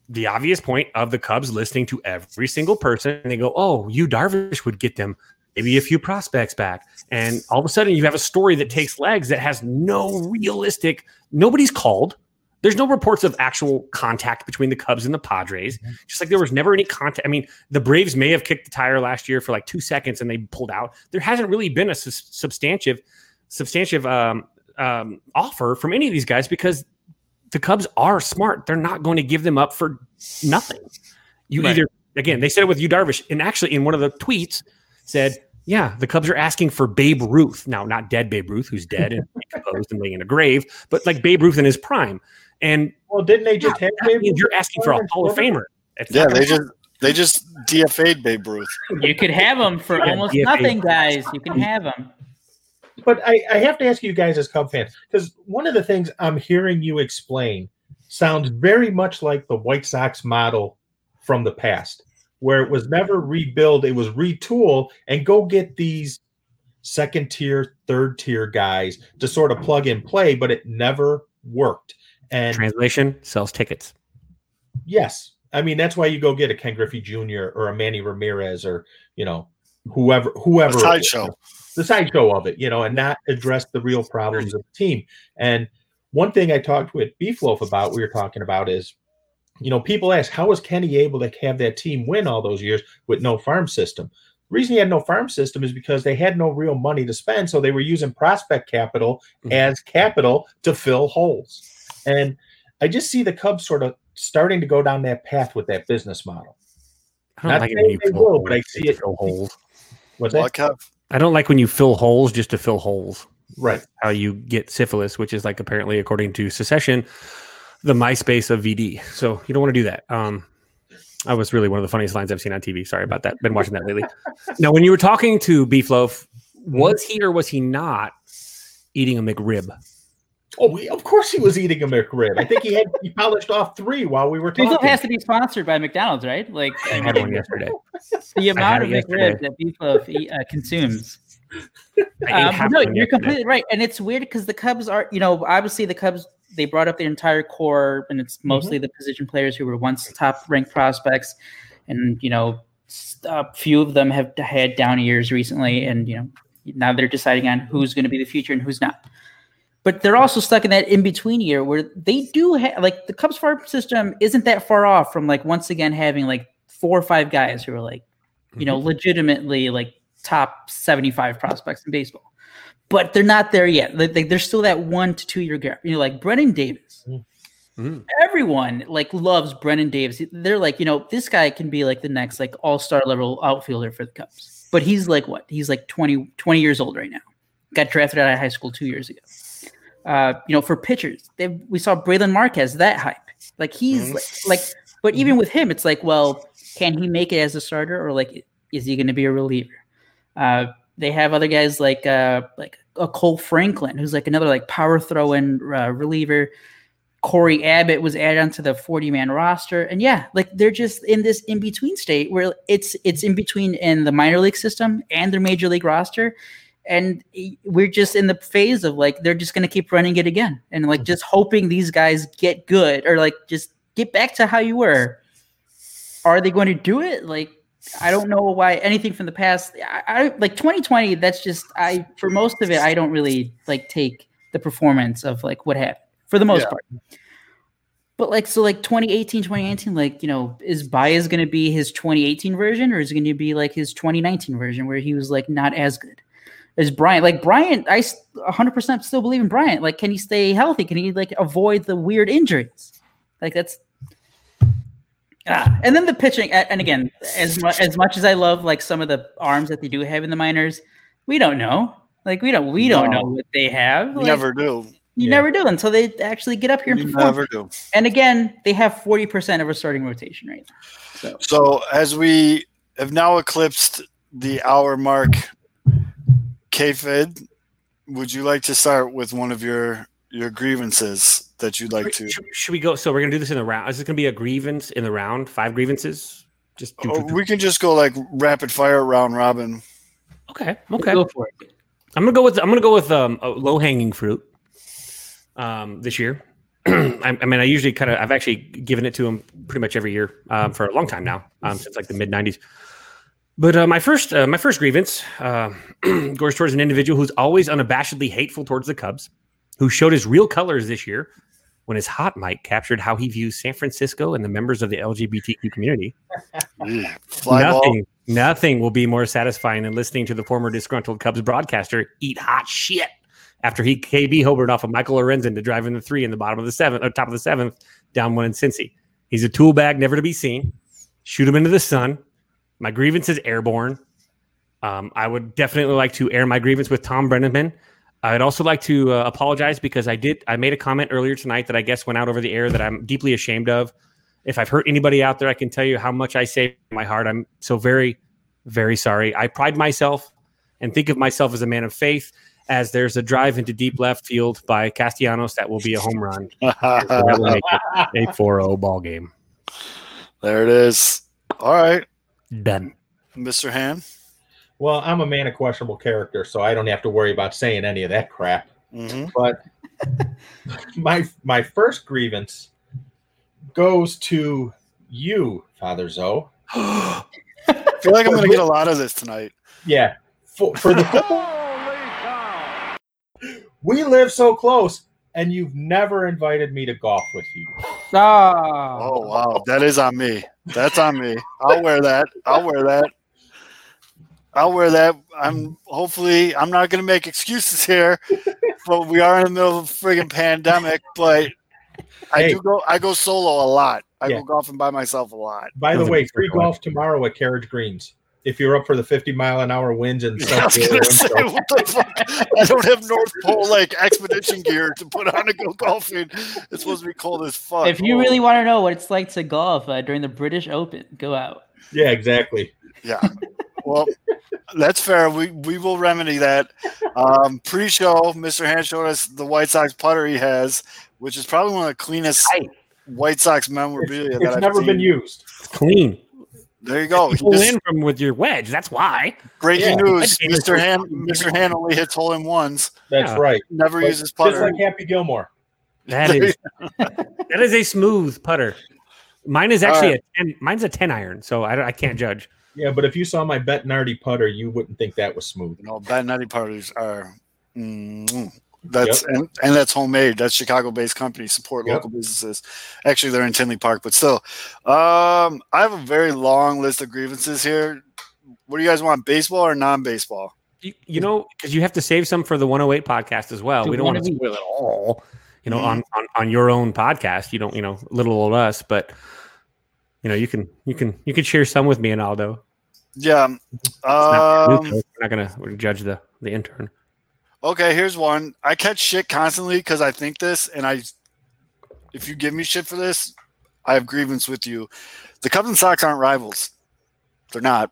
the obvious point of the Cubs listening to every single person, and they go, "Oh, Yu Darvish would get them maybe a few prospects back," and all of a sudden you have a story that takes legs that has no realistic. Nobody's called. There's no reports of actual contact between the Cubs and the Padres. Mm-hmm. Just like there was never any contact. I mean, the Braves may have kicked the tire last year for like two seconds and they pulled out. There hasn't really been a su- substantive, substantive um, um, offer from any of these guys because the Cubs are smart. They're not going to give them up for nothing. You right. either again, they said it with you, Darvish, and actually in one of the tweets said, "Yeah, the Cubs are asking for Babe Ruth now, not dead Babe Ruth, who's dead and decomposed and laying in a grave, but like Babe Ruth in his prime." And well, didn't they just yeah, have Babe You're asking for a Hall of Famer. It's yeah, they just they just DFA'd Babe Ruth. You could have him for yeah, almost DFA. nothing, guys. You can have him. But I, I have to ask you guys as Cub fans, because one of the things I'm hearing you explain sounds very much like the White Sox model from the past, where it was never rebuild, it was retool and go get these second tier, third tier guys to sort of plug and play, but it never worked. And translation sells tickets. Yes. I mean, that's why you go get a Ken Griffey Jr. or a Manny Ramirez or, you know, whoever, whoever. sideshow. The sideshow of it, you know, and not address the real problems of the team. And one thing I talked with Beefloaf about, we were talking about is, you know, people ask, how was Kenny able to have that team win all those years with no farm system? The reason he had no farm system is because they had no real money to spend. So they were using prospect capital mm-hmm. as capital to fill holes. And I just see the Cubs sort of starting to go down that path with that business model. I don't Not like it they will, but I see it. Fill holes. What's that? I don't like when you fill holes just to fill holes. Right. How you get syphilis, which is like apparently according to Succession, the MySpace of VD. So you don't want to do that. Um, that was really one of the funniest lines I've seen on TV. Sorry about that. Been watching that lately. now, when you were talking to Beefloaf, was he or was he not eating a McRib? Oh, of course he was eating a McRib. I think he had he polished off three while we were talking. Beefloaf has to be sponsored by McDonald's, right? Like I had one yesterday. The amount of McRib that Beefloaf uh, consumes. Um, no, you're completely right, and it's weird because the Cubs are, you know, obviously the Cubs they brought up their entire core, and it's mostly mm-hmm. the position players who were once top ranked prospects, and you know, a few of them have had down years recently, and you know, now they're deciding on who's going to be the future and who's not. But they're also stuck in that in between year where they do have like the Cubs farm system isn't that far off from like once again having like four or five guys who are like, you know, mm-hmm. legitimately like top 75 prospects in baseball. But they're not there yet. They, they, there's still that one to two year gap. You know, like Brennen Davis. Mm-hmm. Everyone like loves Brennen Davis. They're like, you know, this guy can be like the next like all star level outfielder for the Cubs. But he's like what? He's like 20, 20 years old right now. Got drafted out of high school two years ago. Uh, you know, for pitchers, they, we saw Brailyn Marquez that hype. Like he's mm-hmm. like, like, but even with him, it's like, well, can he make it as a starter or like is he going to be a reliever? Uh, they have other guys like uh, like a Kohl Franklin, who's like another like power throw in uh, reliever. Cory Abbott was added onto the 40 man roster. And yeah, like they're just in this in between state where it's it's in between in the minor league system and their major league roster. And we're just in the phase of like they're just gonna keep running it again and like mm-hmm. just hoping these guys get good or like just get back to how you were. Are they going to do it? Like I don't know why anything from the past. I, I, like 2020. That's just I for most of it. I don't really like take the performance of like what happened for the most yeah. part. But like so, like 2018, 2019, like you know, is Baez going to be his 2018 version, or is it going to be like his 2019 version where he was like not as good? Is Bryant like Bryant? I 100% still believe in Bryant. Like, can he stay healthy? Can he like avoid the weird injuries? Like that's Ah, and then the pitching, and again, as much as much as I love like some of the arms that they do have in the minors, we don't know. Like we don't we don't no. know what they have. Like, never do. You yeah. never do until they actually get up here. And you never do. And again, they have forty percent of a starting rotation right now. So. so as we have now eclipsed the hour mark, K-Fed, would you like to start with one of your your grievances that you'd like to. Should, should we go? So we're gonna do this in the round. Is it gonna be a grievance in the round? Five grievances? Just do, oh, do, do. we can just go like rapid fire round robin. Okay. Okay. Go for it. I'm gonna go with I'm gonna go with um, low hanging fruit. Um, this year, I, I mean, I usually kind of, I've actually given it to him pretty much every year um, for a long time now, um, since like the mid '90s. But uh, my first, uh, my first grievance uh, goes towards an individual who's always unabashedly hateful towards the Cubs, who showed his real colors this year when his hot mic captured how he views San Francisco and the members of the LGBTQ community. Nothing, nothing will be more satisfying than listening to the former disgruntled Cubs broadcaster eat hot shit after he KB hobered off of Michael Lorenzen to drive in the three in the bottom of the seventh, or top of the seventh, down one in Cincy. He's a tool bag, never to be seen. Shoot him into the sun. My grievance is airborne. Um, I would definitely like to air my grievance with Thom Brennaman. I'd also like to uh, apologize because I did. I made a comment earlier tonight that I guess went out over the air that I'm deeply ashamed of. If I've hurt anybody out there, I can tell you how much I say in my heart. I'm so very, very sorry. I pride myself and think of myself as a man of faith. As there's a drive into deep left field by Castellanos that will be a home run. that will make it a 4-0 ball game. there it is. All right, Done. Mr. Hand? Well, I'm a man of questionable character, so I don't have to worry about saying any of that crap. hmm But my my first grievance goes to you, Father Zoe. I feel like I'm going to get a lot of this tonight. Yeah, for, for the we live so close, and you've never invited me to golf with you. Oh, Oh wow, that is on me. That's on me. I'll wear that. I'll wear that. I'll wear that. I'm hopefully I'm not going to make excuses here, but we are in the middle of a friggin' pandemic. But I Hey. do go. I go solo a lot. I Yeah. go golfing by myself a lot. By the way, free golf tomorrow at Carriage Greens. If you're up for the 50 mile an hour winds and I was stuff, gonna say, what the fuck? I don't have North Pole like expedition gear to put on to go golfing. It's supposed to be cold as fuck. if you Oh, really want to know what it's like to golf uh, during the British Open, go out. yeah, exactly. Yeah. Well, that's fair. We we will remedy that. Um, pre-show, Mr. Hand showed us the White Sox putter he has, which is probably one of the cleanest Right. White Sox memorabilia It's that I've never been used. It's clean. There you go. He Pull just- in from with your wedge. That's why. breaking Yeah. news: Mr. Hand, Mr. Hand only hits hole in ones. That's Yeah. right. Never But uses putter. Just putter. like Happy Gilmore. That is that is a smooth putter. Mine is actually a 10, mine's a 10 iron, so I, I can't judge. Yeah, but if you saw my Bettinardi putter, you wouldn't think that was smooth. no, bad nutty putters are. mm, that's and, and that's homemade. That's Chicago-based company. Support Yep. local businesses. Actually, they're in Tinley Park, but still. Um, I have a very long list of grievances here. What do you guys want? Baseball or non-baseball? You, you know, because you have to save some for the 108 podcast as well. Do we don't want to spoil it all, you know, Mhm. on, on on your own podcast. You don't, you know, little old us, but you know, you can you can you can share some with me and Aldo. Yeah. It's not, Um, we're not gonna we're gonna judge the the intern. Okay, here's one. I catch shit constantly because I think this, and I, if you give me shit for this, I have grievance with you. The Cubs and Sox aren't rivals. They're not.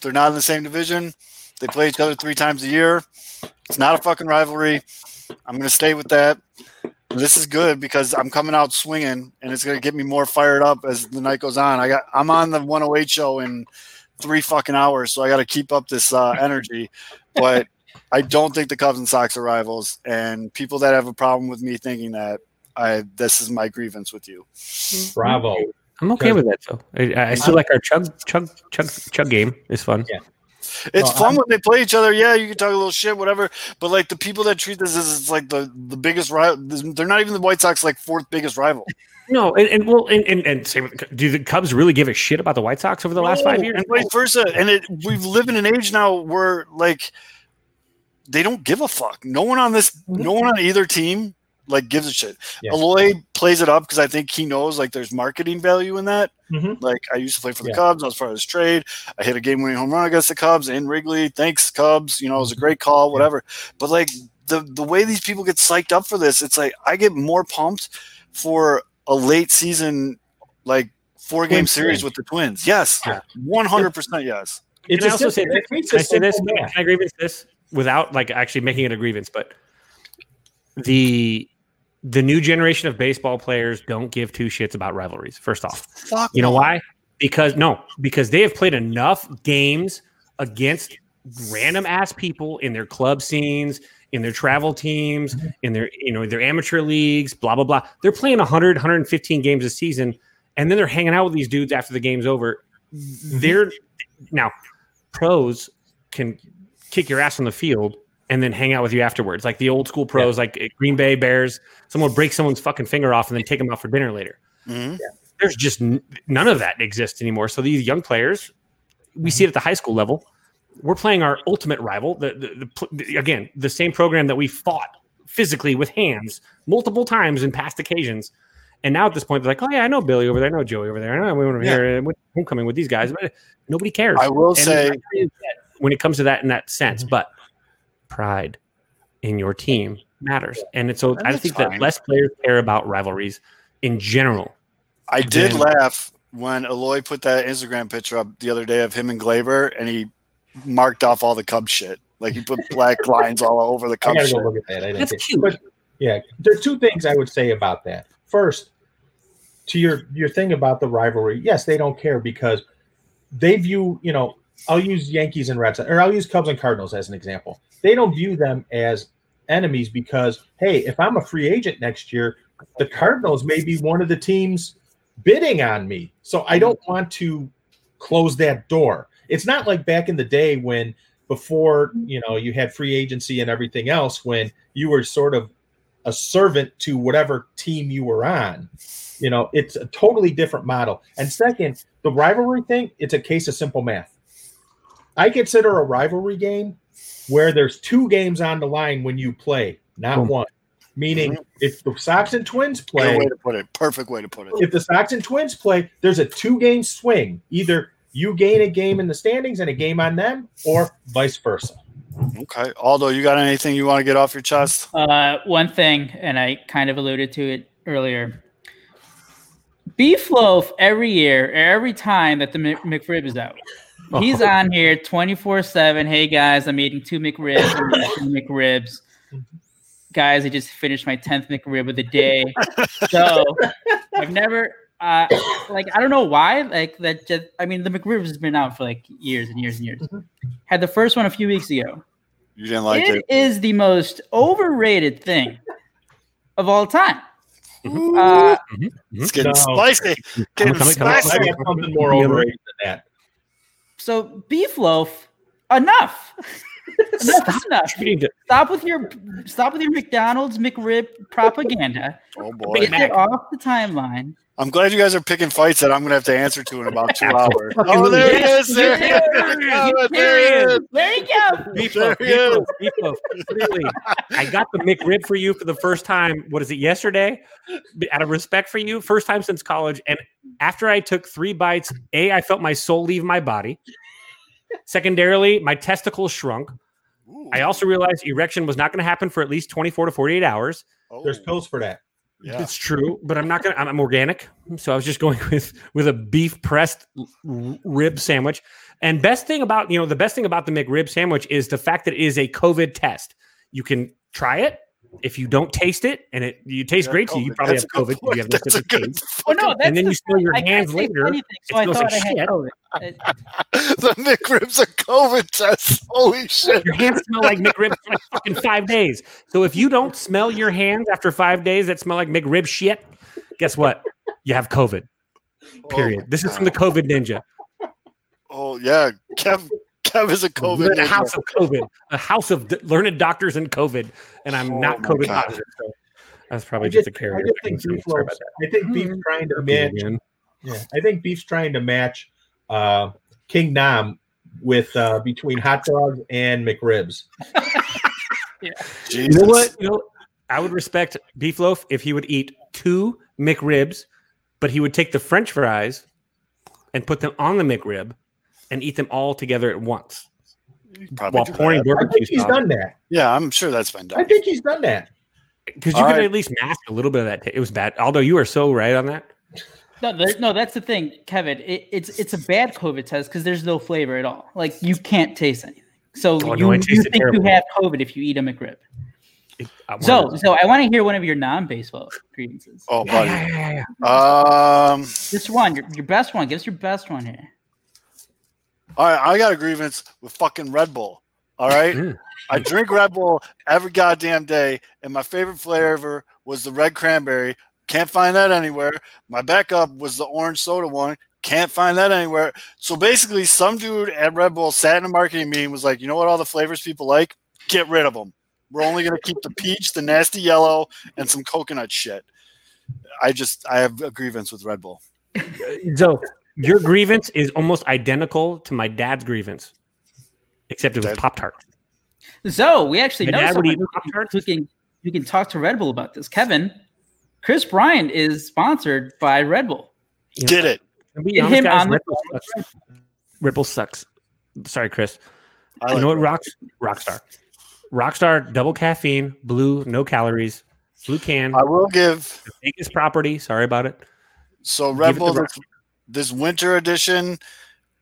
They're not in the same division. They play each other three times a year. It's not a fucking rivalry. I'm to stay with that. This is good because I'm coming out swinging, and it's to get me more fired up as the night goes on. I got I'm on the 108 show in three fucking hours, so I got to keep up this uh, energy. But I don't think the Cubs and Sox are rivals, and people that have a problem with me thinking that, I this is my grievance with you. Bravo. I'm okay with that though. I, I still like our chug chug chug chug game. It's fun. Yeah. It's No, fun I'm- when they play each other. Yeah, you can talk a little shit, whatever. But like the people that treat this as it's like the the biggest rival. They're not even the White Sox like fourth biggest rival. No, and, and well, and and, and same with, do the Cubs really give a shit about the White Sox over the last five years? and vice versa. And it we've lived in an age now where like they don't give a fuck. No one on this, no one on either team like gives a shit. Yeah. Eloy plays it up because I think he knows like there's marketing value in that. Mhm. Like I used to play for the Yeah. Cubs. I was part of this trade. I hit a game-winning home run against the Cubs in Wrigley. Thanks, Cubs. You know, it was a great call. Whatever. But like the the way these people get psyched up for this, it's like I get more pumped for a late season like four game series with the Twins. Yes, one hundred percent. Yes. It's Can I a also say simple- this? Can I a say this? Can math. I grievance this without like actually making it a grievance? But the the new generation of baseball players don't give two shits about rivalries. First off, Fuck. you know why? Because no, because they have played enough games against random ass people in their club scenes, in their travel teams, mm-hmm. in their you know their amateur leagues, blah blah blah. They're playing 100, 115 games a season, and then they're hanging out with these dudes after the game's over. Mm-hmm. They're now pros can kick your ass on the field and then hang out with you afterwards, like the old school pros, like uh, Green Bay Bears. Someone break someone's fucking finger off and then take them out for dinner later. Mhm. There's just n- none of that exists anymore. So these young players, we see it at the high school level. We're playing our ultimate rival. The, the, the, the again the same program that we fought physically with hands multiple times in past occasions. And now at this point, they're like, "Oh yeah, I know Billy over there, I know Joey over there, I know we went over Yeah. here, homecoming with these guys." But nobody cares. I will And say- I agree with that when it comes to that in that sense, mm-hmm. but pride in your team matters, and it's so I think fine. that less players care about rivalries in general. I did Then- laugh when Eloy put that Instagram picture up the other day of him and Gleyber, and he marked off all the Cub shit. Like he put black lines all over the I Cub gotta shit. go look at that. I didn't That's cute. But yeah, there's two things I would say about that. First, to your your thing about the rivalry, yes, they don't care because they view, you know, I'll use Yankees and Red Sox, or I'll use Cubs and Cardinals as an example. They don't view them as enemies because, hey, if I'm a free agent next year, the Cardinals may be one of the teams bidding on me. So I don't want to close that door. It's not like back in the day when before, you know, you had free agency and everything else when you were sort of a servant to whatever team you were on. You know, it's a totally different model. And second, the rivalry thing, it's a case of simple math. I consider a rivalry game where there's two games on the line when you play, not Boom. one. Meaning, if the Sox and Twins Good play, way to put it. Perfect way to put it. if the Sox and Twins play, there's a two game swing. Either you gain a game in the standings and a game on them, or vice versa. Okay. Aldo, you got anything you want to get off your chest? Uh, one thing, and I kind of alluded to it earlier. Beef loaf every year, every time that the Mc- McRib is out. He's on here 24 7. Hey guys, I'm eating two McRibs. I'm two McRibs. Guys, I just finished my 10th McRib of the day. So I've never, uh, like, I don't know why. Like, that just, I mean, the McRib has been out for like years and years and years. Had the first one a few weeks ago. You didn't like It it. is the most overrated thing of all time. Uh, it's getting No. spicy. Getting Come on, come on, I spicy. got something more overrated than that. So beef loaf, enough. enough is enough. Treating to- Stop with your stop with your McDonald's McRib propaganda. Oh boy. Get it off the timeline. I'm glad you guys are picking fights that I'm going to have to answer to in about two hours. Oh, there he Yes, is. There he is. there oh, There he is. There you go. Beef There loaf, he is. loaf, beef loaf. Really, I got the McRib for you for the first time. What is it? Yesterday, out of respect for you, first time since college. And after I took three bites, a I felt my soul leave my body. Secondarily, my testicles shrunk. Ooh. I also realized erection was not going to happen for at least 24 to 48 hours. Oh, There's pills for that. yeah. It's true, but I'm not gonna. I'm, I'm organic, so I was just going with with a beef pressed rib sandwich. And best thing about you know the best thing about the McRib sandwich is the fact that it is a COVID test. You can try it. If you don't taste it and it you taste Yeah, great to you, you probably That's have COVID. You have That's a different good taste. Oh no, that's and then the you smell your I hands later. anything, so it I smells thought like I had shit. COVID. It- the McRib's a COVID test. Holy shit. Your hands smell like McRib for like fucking five days. So if you don't smell your hands after five days that smell like McRib shit, guess what? You have COVID. Oh Period. Oh, this is from the COVID Ninja. Oh, yeah. Kev, Kev is a COVID. A house of COVID, a house of d- learned doctors and COVID, and I'm Oh not COVID God. positive. So that's probably I just a just, I carrier. just think beef sorry loaves- about I think beef's trying to match. Yeah, I think beef's trying to match uh, King Nam with uh, between hot dogs and McRibs. Jesus. You know what? You know, I would respect Beef Loaf if he would eat two McRibs, but he would take the French fries and put them on the McRib and eat them all together at once Probably while pouring that. I barbecue think he's sauce. done that. Yeah, I'm sure that's been done. I think he's done that. Because you All could right. at least mask a little bit of that. ta- it was bad. Although you are so right on that. No, there, no, that's the thing, Kevin. It, it's it's a bad COVID test because there's no flavor at all. Like you can't taste anything. So Oh, you, it you tasted think you have COVID if you eat a McRib. It- So wanted- so I want to hear one of your non-baseball grievances. Oh, Yeah, buddy. yeah, yeah, yeah. Um, Just one, your, your best one. Give us your best one here. All right, I got a grievance with fucking Red Bull. All right. Mm. I drink Red Bull every goddamn day, and my favorite flavor was the red cranberry. Can't find that anywhere. My backup was the orange soda one. Can't find that anywhere. So basically, some dude at Red Bull sat in a marketing meeting and was like, you know what, all the flavors people like, get rid of them. We're only going to keep the peach, the nasty yellow, and some coconut shit. I just, I have a grievance with Red Bull. So your grievance is almost identical to my dad's grievance, except it was Pop Tart. So we actually My know dad would someone eat who can, Pop-Tarts. who can who can talk to Red Bull about this. Kevin, Kris Bryant is sponsored by Red Bull. You know, Get it. to Get honest, him guys, on the Red Bull sucks. Red Bull sucks. Sorry, Chris. I you like know what rocks? Rockstar. Rockstar, double caffeine, blue, no calories, blue can, I will give Vegas property. Sorry about it. So Red it Bull, the this, this winter edition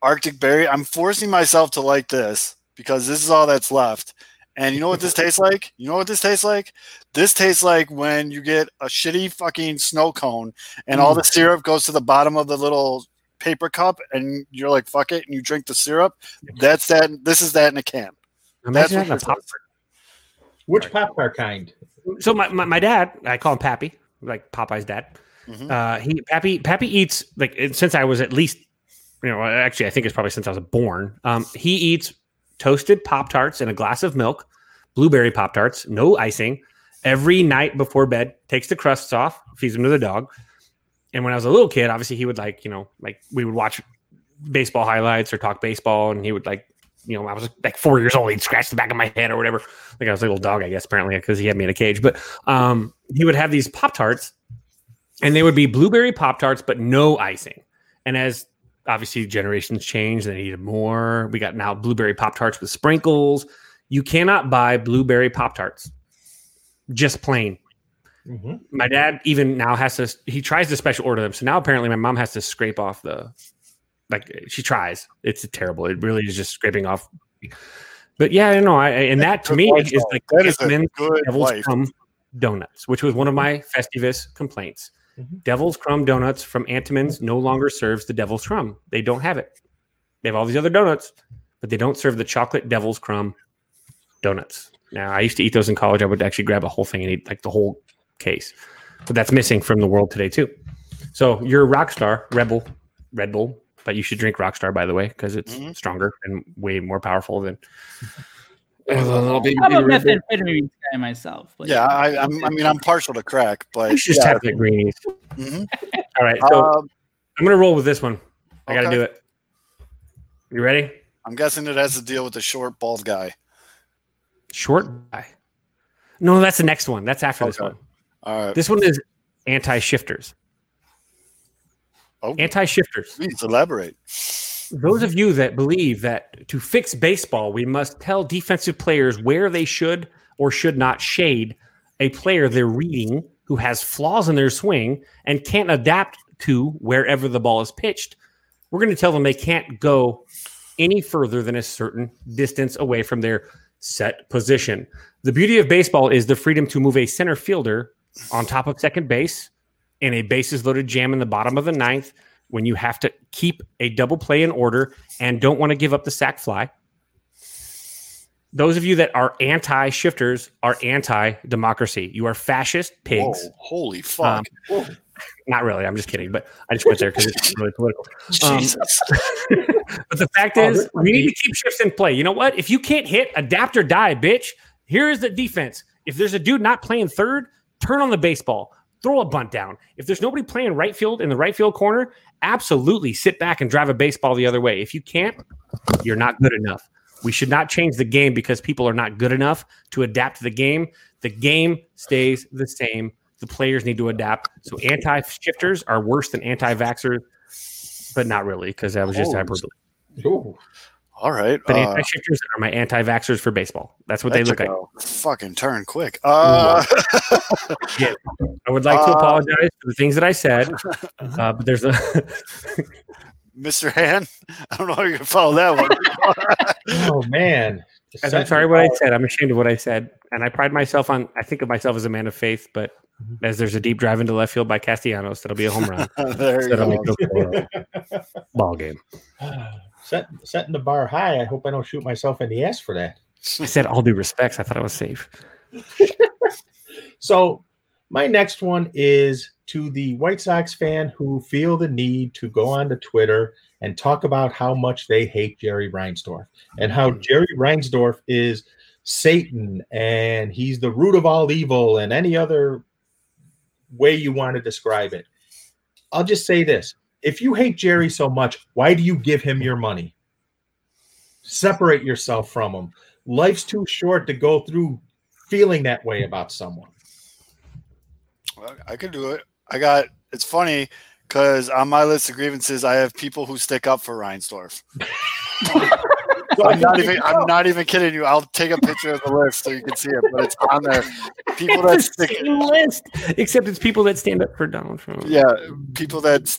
Arctic Berry. I'm forcing myself to like this because this is all that's left. And you know what this tastes like? You know what this tastes like? This tastes like when you get a shitty fucking snow cone and all the mm. syrup goes to the bottom of the little paper cup and you're like, fuck it, and you drink the syrup. That's that. This is that in a can. That's Imagine what a this Pop. Which Pop Tart kind? So my, my, my dad, I call him Pappy, like Popeye's dad. Mhm. Uh, he Pappy Pappy eats like since I was at least, you know, actually I think it's probably since I was born. Um, he eats toasted Pop Tarts and a glass of milk, blueberry Pop Tarts, no icing, every night before bed. Takes the crusts off, feeds them to the dog. And when I was a little kid, obviously he would like, you know, like we would watch baseball highlights or talk baseball, and he would like, you know, I was like four years old, he'd scratch the back of my head or whatever. Like I was a little dog, I guess, apparently, because he had me in a cage. But um, he would have these Pop Tarts, and they would be blueberry Pop Tarts, but no icing. And as obviously generations change, they needed more. We got now blueberry Pop Tarts with sprinkles. You cannot buy blueberry Pop Tarts, just plain Mm-hmm. my dad even now has to he tries to special order them so now apparently my mom has to scrape off the like she tries it's terrible it really is just scraping off but yeah you know I, and that to me is like That is devil's wife. crumb donuts which was one of my festivus complaints Mhm. devil's crumb donuts from Entenmann's no longer serves the devil's crumb they don't have it they have all these other donuts but they don't serve the chocolate devil's crumb donuts now i used to eat those in college i would actually grab a whole thing and eat like the whole case but that's missing from the world today too. So you're a rock star, Rebel, Red Bull, but you should drink Rockstar by the way because it's Mhm. stronger and way more powerful than. Little baby I'm a Red Bull. methamphetamine guy myself. But Yeah, I, I'm, I mean, I'm partial to crack, but You should just yeah. have the greenies. Mhm. All right, so Um, I'm gonna roll with this one. I got to do it. You ready? I'm guessing it has to deal with the short, bald guy. Short guy. No, that's the next one. That's after this one. All right. This one is anti-shifters. Oh, Anti-shifters. please elaborate. Those of you that believe that to fix baseball, we must tell defensive players where they should or should not shade a player they're reading who has flaws in their swing and can't adapt to wherever the ball is pitched, we're going to tell them they can't go any further than a certain distance away from their set position. The beauty of baseball is the freedom to move a center fielder on top of second base in a bases loaded jam in the bottom of the ninth when you have to keep a double play in order and don't want to give up the sack fly. Those of you that are anti shifters are anti democracy. You are fascist pigs. Whoa, holy fuck. Not really. I'm just kidding, but I just went there because it's really political. um, Jesus. but the fact Oh, is, we need to keep shifts in play. You know what? If you can't hit, adapt or die, bitch. Here is the defense. If there's a dude not playing third, turn on the baseball, throw a bunt down. If there's nobody playing right field in the right field corner, absolutely sit back and drive a baseball the other way. If you can't, you're not good enough. We should not change the game because people are not good enough to adapt to the game. The game stays the same. The players need to adapt. So anti shifters are worse than anti vaxxers, but not really because that was just Oh, hyperbole. Ooh. All right. But uh, anti shifters are my anti vaxxers for baseball. That's what that they look like. Fucking turn quick. Uh, I would like to Uh, apologize for the things that I said, uh, but there's a Mr. Hand, I don't know how you can follow that one. Oh man. And I'm sorry what I said. I'm ashamed of what I said, and I pride myself on. I think of myself as a man of faith, but as there's a deep drive into left field by Castellanos, that'll be a home run. there you That'll go. make it ball game. Set, setting the bar high. I hope I don't shoot myself in the ass for that. I said all due respects. I thought I was safe. So my next one is to the White Sox fan who feel the need to go onto Twitter and talk about how much they hate Jerry Reinsdorf and how Jerry Reinsdorf is Satan and he's the root of all evil and any other way you want to describe it. I'll just say this. If you hate Jerry so much, why do you give him your money? Separate yourself from him. Life's too short to go through feeling that way about someone. Well, I could do it. I got. It's funny because on my list of grievances, I have people who stick up for Reinsdorf. So I I'm not even. I'm not even kidding you. I'll take a picture of the list so you can see it, but it's on there. People that the stick. same list, except it's people that stand up for Donald Trump. Yeah, people that.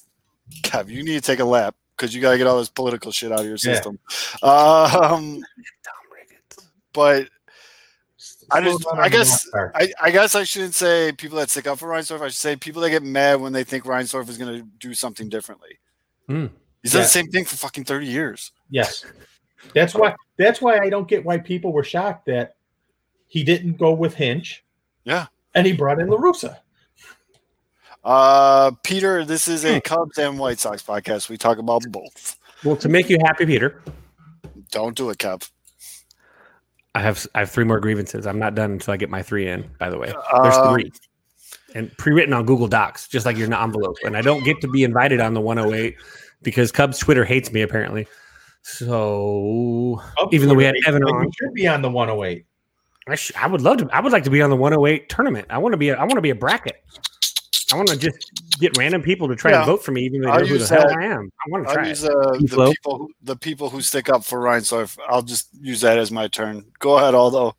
Kev, you need to take a lap because you gotta get all this political shit out of your Yeah. system. Um, but I just, I guess- I, I guess I shouldn't say people that stick up for Reinsdorf. I should say people that get mad when they think Reinsdorf is going to do something differently. Hmm. He's done the same thing for fucking 30 years. Yes. That's why that's why I don't get why people were shocked that he didn't go with Hinch. Yeah. And he brought in La Russa. Uh, Peter, this is a Cubs and White Sox podcast. We talk about both. Well, to make you happy, Peter, Don't do it, Kev. I have I have three more grievances. I'm not done until I get my three in. By the way, there's Um, three, and pre-written on Google Docs, just like your an envelope. And I don't get to be invited on the 108 because Cubs Twitter hates me apparently. So Even though we had Evan But on. you should be on the 108. I, sh- I would love to. I would like to be on the 108 tournament. I want to be. A, I want to be a bracket. I want to just get random people to try Yeah. and vote for me, even though they I'll know who the use hell. I am. I want to I'll use it. uh, the people who, the people who stick up for Reinsdorf. I'll just use that as my turn. Go ahead, Aldo.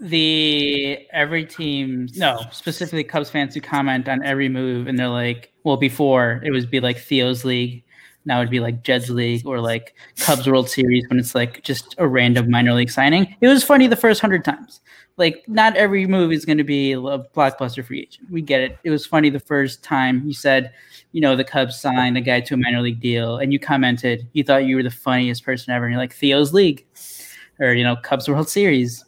the every team no specifically cubs fans who comment on every move and they're like well before it would be like theo's league now it'd be like jed's league or like cubs world series when it's like just a random minor league signing it was funny the first hundred times like not every movie is going to be a blockbuster free agent we get it it was funny the first time you said you know the cubs signed a guy to a minor league deal and you commented you thought you were the funniest person ever and you're like theo's league or you know cubs world series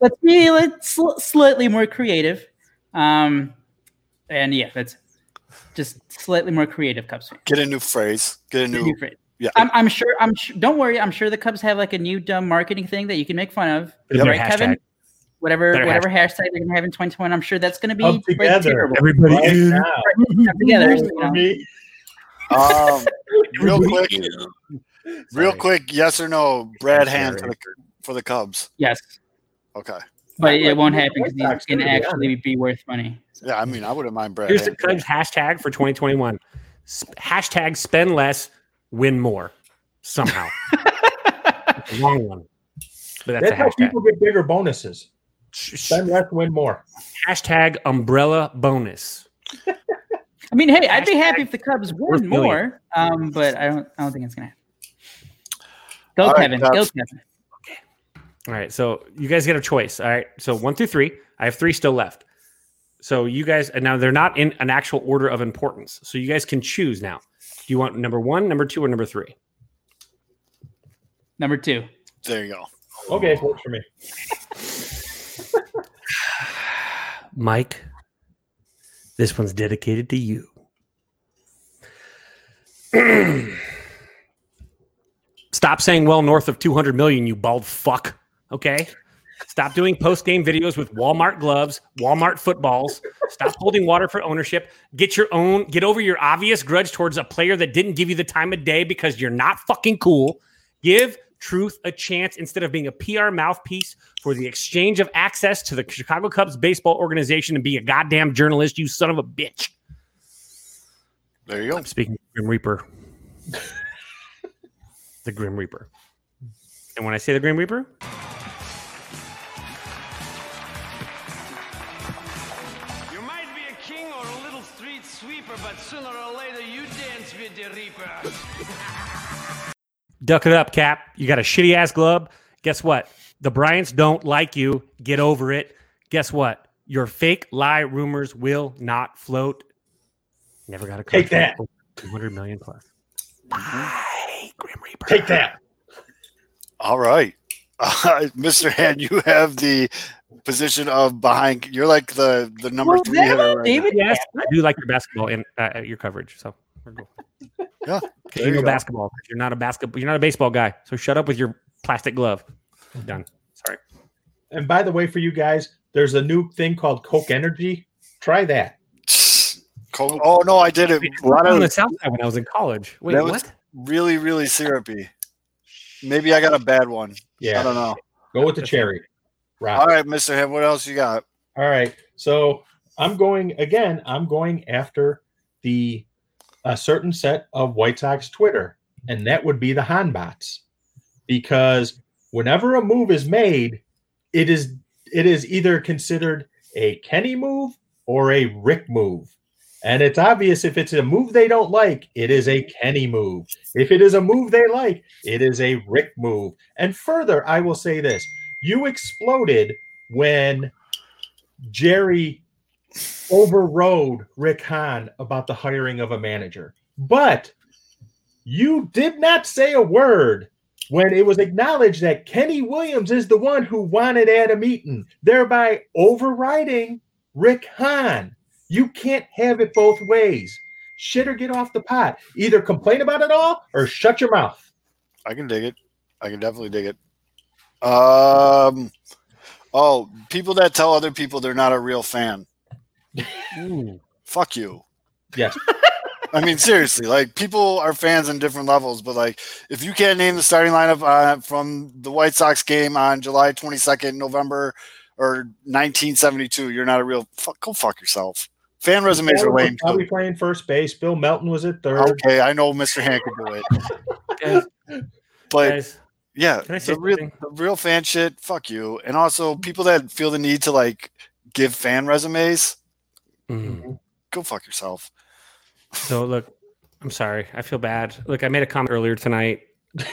let's be let's sl- slightly more creative. Um, and yeah, that's just slightly more creative Cubs fans. Get a new phrase. Get a new. New phrase. Yeah. I'm, I'm sure. I'm. Sh- don't worry. I'm sure the Cubs have like a new dumb marketing thing that you can make fun of. It'll be a right, Kevin? Whatever, Better whatever hashtag they're gonna have in 2021, I'm sure that's gonna be Come like, together. terrible. Everybody Right in. now. Come together. you know. Um, real quick, real Sorry. quick. Yes or no? Brad Hand for the for the Cubs. Yes, Okay. but I it won't happen because Sox it's gonna be actually be worth money. So- Yeah, I mean, I wouldn't mind Brad. Here's the Cubs hashtag for 2021. S- hashtag spend less, win more. Somehow. Long one. But that's, that's how people get bigger bonuses. Sh- sh- Spend less, win more. Hashtag umbrella bonus. I mean, hey, I'd be happy if the Cubs worth win more, um, but I don't. I don't think it's gonna happen. Go, All right, Kevin. Go, Cubs. Kevin. All right. So you guys get a choice. All right. So one through three. I have three still left. So you guys, and now they're not in an actual order of importance. So you guys can choose now. Do you want number one, number two, or number three? Number two. There you go. Okay, works for me. Mike, this one's dedicated to you. Stop saying well north of 200 million, you bald fuck. Okay? Stop doing post game videos with Walmart gloves, Walmart footballs. Stop holding water for ownership. Get your own, get over your obvious grudge towards a player that didn't give you the time of day because you're not fucking cool. Give truth a chance instead of being a PR mouthpiece for the exchange of access to the Chicago Cubs baseball organization and be a goddamn journalist, you son of a bitch. There you go. I'm speaking of Grim Reaper. the Grim Reaper. And when I say the Grim Reaper, duck it up, Kap. You got a shitty ass glove. Guess what? The Bryants don't like you. Get over it. Guess what? Your fake lie rumors will not float. Never got a Take that. 200 million plus. Bye, Grim Reaper. Take that. All right, uh, Mr. Hand, you have the position of behind. You're like the the number Well, three that hitter. right David? Yes, I do like your basketball and uh, your coverage. So we're good. Yeah, because you you know go. basketball. You're not a basketball. You're not a baseball guy. So shut up with your plastic glove. Done. Sorry. And by the way, for you guys, there's a new thing called Coke Energy. Try that. Coke- Oh no, I did it. A lot on the of south side when I was in college. Wait, That was- what? really, really syrupy. Maybe I got a bad one. Yeah. I don't know. Go with the cherry. Rock. All right, Mr. Hand, what else you got? All right. So I'm going again. I'm going after the a certain set of White Sox Twitter, and that would be the Hahnbots, because whenever a move is made, it is it is either considered a Kenny move or a Rick move. And it's obvious if it's a move they don't like, it is a Kenny move. If it is a move they like, it is a Rick move. And further, I will say this you exploded when Jerry overrode Rick Hahn about the hiring of a manager. But you did not say a word when it was acknowledged that Kenny Williams is the one who wanted Adam Eaton, thereby overriding Rick Hahn. You can't have it both ways. Shit or get off the pot. Either complain about it all or shut your mouth. I can dig it. I can definitely dig it. Um, oh, people that tell other people they're not a real fan. Ooh. Fuck you. Yes. I mean, seriously, like people are fans on different levels, but like if you can't name the starting lineup uh, from the White Sox game on July 22nd, November or 1972, you're not a real. Fuck, go fuck yourself. Fan resumes are lame. Probably Too. playing first base. Bill Melton was at third. Okay, I know Mr. Hand can do it, Guys, but guys, yeah, Can I the real, something? the real fan shit. Fuck you. And also people that feel the need to like give fan resumes, mm. go fuck yourself. So look, I'm sorry. I feel bad. Look, I made a comment earlier tonight.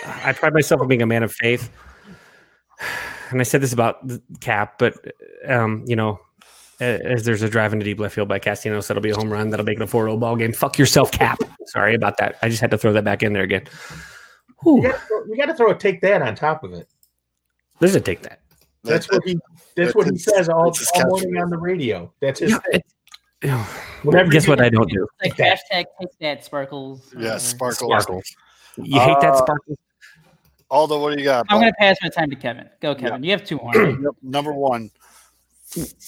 I pride myself on being a man of faith, and I said this about the Kap, but um, you know, as there's a drive into deep left field by Castellanos, that'll be a home run. That'll make it a 4-0 ball game. Fuck yourself, Kap. sorry about that. I just had to throw that back in there again. You Whew. gotta, throw, you gotta throw a take that on top of it. There's a take that. That's That- what he. That's that's what he says all, all morning on the radio. That's his. Yeah, thing. it- yeah. Guess what get- I don't do? Like hashtag take that sparkles. yeah, sparkles. Sparkles. You hate that sparkles. sparkle? Aldo, what do you got? I'm gonna pass my time to Kevin. Go, Kevin. You have two more. right? Yep, number one.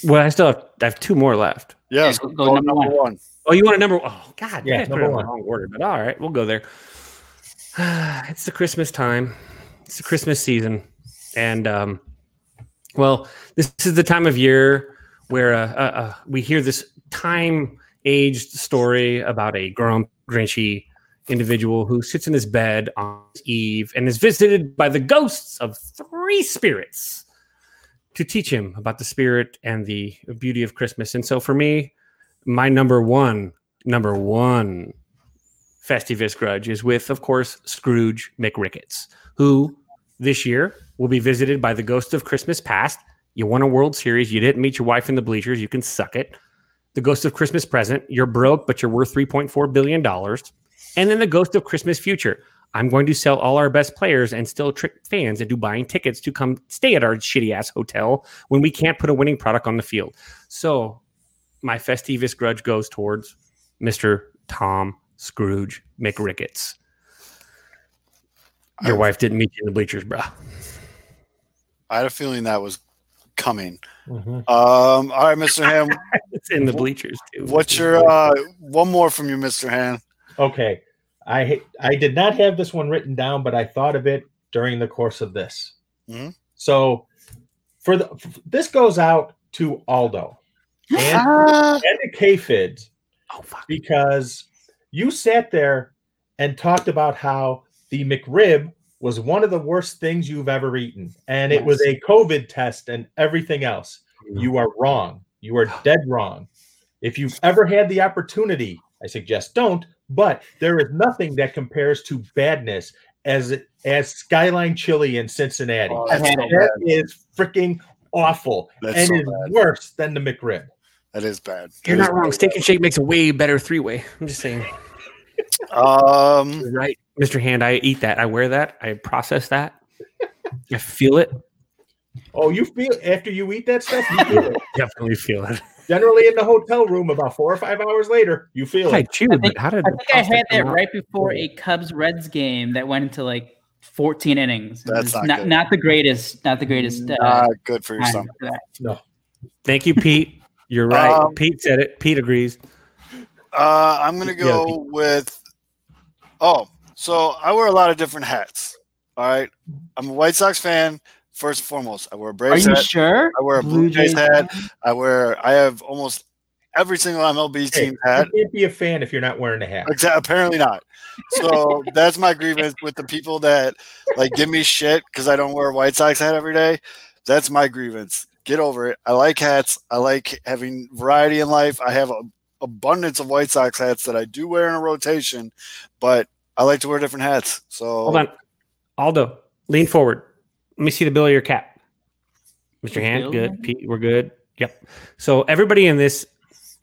Well, I still have, I have two more left. Yes, go- go go number number one. Oh, you want a number? Oh, God, Yeah, yeah, number it in the one. wrong order, but all right, we'll go there. it's the Christmas time. It's the Christmas season, and um, well, this is the time of year where uh, uh, uh, we hear this time-aged story about a grump, grinchy individual who sits in his bed on Eve and is visited by the ghosts of three spirits to teach him about the spirit and the beauty of Christmas. And so, for me, my number one, number one Festivus grudge is with, of course, Scrooge McRicketts, who this year will be visited by the ghost of Christmas past. You won a World Series. You didn't meet your wife in the bleachers. You can suck it. The ghost of Christmas present. You're broke, but you're worth $3.4 billion. And then the ghost of Christmas future. I'm going to sell all our best players and still trick fans into buying tickets to come stay at our shitty ass hotel when we can't put a winning product on the field. So my Festivus grudge goes towards Mr. Tom Scrooge McRicketts. Your I've- wife didn't meet you in the bleachers, bruh. I had a feeling that was coming. Mhm. Um, all right, Mr. Hand. It's in the bleachers too. what's your uh, one more from you, Mr. Hand? Okay, I I did not have this one written down, but I thought of it during the course of this. Mhm. So, for the f- this goes out to Aldo and, and to K-Fids Oh fuck. because you sat there and talked about how the McRib was one of the worst things you've ever eaten, and it was a COVID test and everything else. You are wrong. You are dead wrong. If you've ever had the opportunity, I suggest don't. But there is nothing that compares to badness as as Skyline Chili in Cincinnati. Oh, I've that's so. That bad. is freaking awful That's and so is bad. worse than the McRib. That is bad. You're That not wrong. Steak and Shake makes a way better three way. I'm just saying. Um, right, Mr. Hand. I eat that. I wear that. I process that. I feel it. Oh, you feel after you eat that stuff, you feel it. Definitely feel it. Generally in the hotel room, about four or five hours later, you feel I it. chewed, I think- how did I think I had that out? right before a Cubs Reds game that went into like 14 innings. That's not not good. not the greatest, not the greatest. Uh, Not good for your time stomach. No. Thank you, Pete. You're right. Um, Pete said it. Pete agrees. Uh, I'm gonna Yeah, go with. Oh, so I wear a lot of different hats. All right, I'm a White Sox fan first and foremost. I wear a Are Braves you hat. sure? I wear a Blue Jays hat. I wear. I have almost every single MLB Hey, team hat. you can't be a fan if you're not wearing a hat. Exa- Apparently not. So that's my grievance with the people that like give me shit because I don't wear a White Sox hat every day. That's my grievance. Get over it. I like hats. I like having variety in life. I have an abundance of White Sox hats that I do wear in a rotation, but I like to wear different hats. So Hold on. Aldo, lean forward. Let me see the bill of your cap. Mr. Hand, good. Pete, we're good. Yep. So everybody in this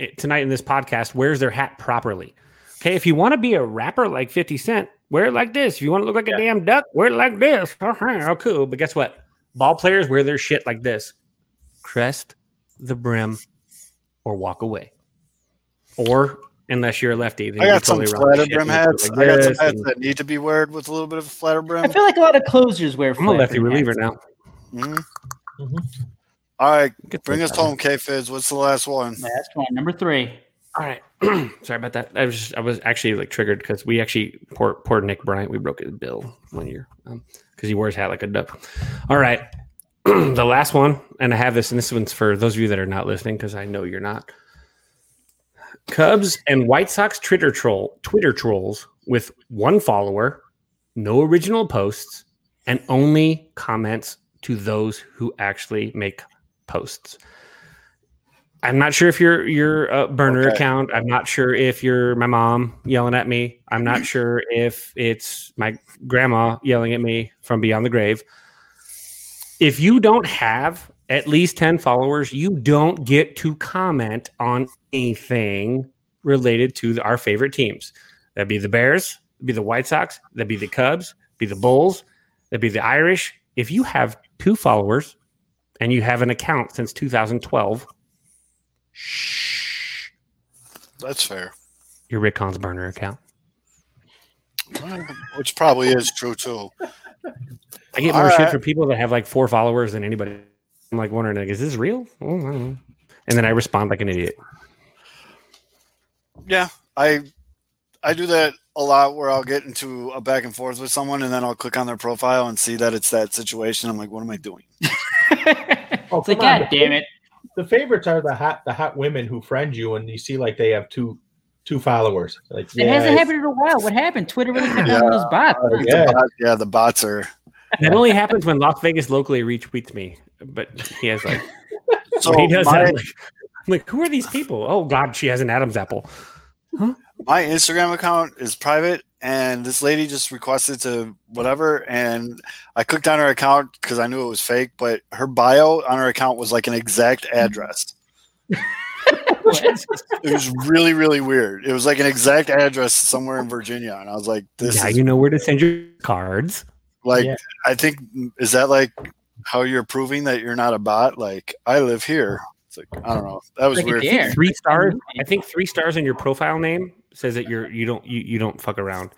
eh, tonight in this podcast wears their hat properly. Okay, if you want to be a rapper like 50 Cent, wear it like this. If you want to look like a damn duck, wear it like this. Oh, cool. But guess what? Ball players wear their shit like this. Crest the brim or walk away. Or unless you're a lefty, then I you're got some totally flatter brim hats. like I got some hats and- that need to be worn with a little bit of a flatter brim. I feel like a lot of closers wear. I'm a lefty reliever hats. now. Mhm. Mhm. All right, Good bring us that. home, K Fizz. What's the last one? That's one number three. All right. Sorry about that. I was just, I was actually like triggered because we actually poor poor Nick Bryant. We broke his bill one year because he wore his hat like a duck. All right. the last one, and I have this, and this one's for those of you that are not listening because I know you're not. Cubs and White Sox Twitter troll Twitter trolls with one follower, no original posts, and only comments to those who actually make posts. I'm not sure if you're your uh, burner Okay. account. I'm not sure if you're my mom yelling at me. I'm not sure if it's my grandma yelling at me from beyond the grave. If you don't have at least 10 followers, you don't get to comment on anything related to our favorite teams. That'd be the Bears, that'd be the White Sox, that'd be the Cubs, be the Bulls, that'd be the Irish. If you have two followers and you have an account since 2012, shh, That's fair. your Rick burner account. Which probably is true too. I get more shit from people that have like four followers than anybody. I'm like wondering, like, is this real? Oh, I. And then I respond like an idiot. Yeah, I I do that a lot where I'll get into a back and forth with someone and then I'll click on their profile and see that it's that situation. I'm like, what am I doing? Oh, It's like. God damn it. The favorites are the hot the hot women who friend you and you see like they have two two followers. Like It hasn't happened in a while. What happened? Twitter really took down those bots. huh? yeah. The bot- yeah, the bots are. That only happens when Las Vegas locally retweets me. But he has like So he does my, that. Like, like, who are these people? Oh God, she has an Adam's apple. my Instagram account is private, and this lady just requested to whatever, and I clicked on her account because I knew it was fake, but her bio on her account was like an exact address. It was really, really weird. It was like an exact address somewhere in Virginia, and I was like, "This yeah, is you know where to send your cards. like." Yeah. I think is that like how you're proving that you're not a bot? Like, I live here. It's like I don't know. That was Like weird. dare. Three stars. I think three stars in your profile name says that you're you don't you, you don't fuck around.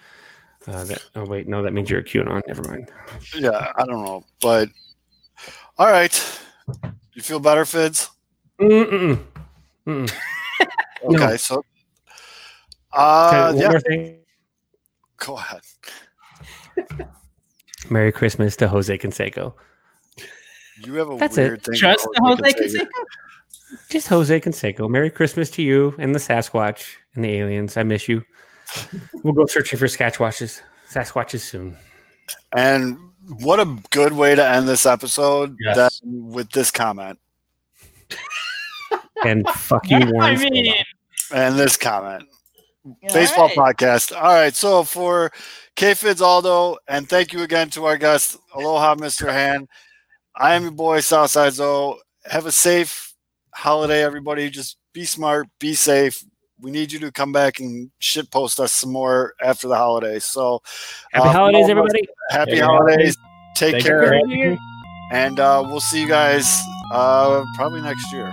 Uh, that, oh wait, no, that means you're a QAnon. Never mind. Yeah, I don't know, but all right. You feel better, Fids? Mm-mm. Mm-mm. No. Okay, so Okay, uh, one yeah, thing. go ahead. Merry Christmas to Jose Canseco. You have a That's it. weird thing. Just the Jose Canseco. Canseco? Just Jose Canseco. Merry Christmas to you and the Sasquatch and the aliens. I miss you. We'll go searching for Sasquatches. Sasquatches soon. And what a good way to end this episode Yes. that, with this comment And fuck you, I mean, and this comment. all Baseball right. podcast. All right. So for K Fids Aldo, and thank you again to our guest. Aloha, Mr. Hand. I am your boy, Southside Zoe. Have a safe holiday, everybody. Just be smart, be safe. We need you to come back and shit post us some more after the holidays. So Happy uh, holidays, from all of us, everybody. Happy Happy holidays. Take Thank care, for having me. and uh, we'll see you guys uh, probably next year.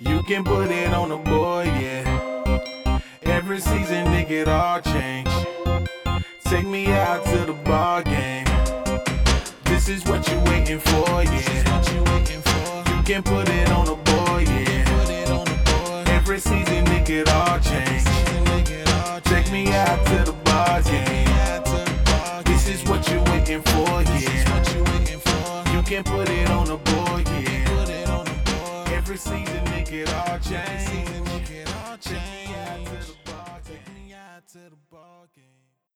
You can put it on a boy, yeah. Every season, nigga, it all change. Take me out to the ball game. This is what you waiting for, yeah. You can put it on a boy, yeah. Every season, nigga, it all change. Take me out to the ball game. This is what you waiting for, yeah. You can put it on a boy, yeah. Every season it all changed.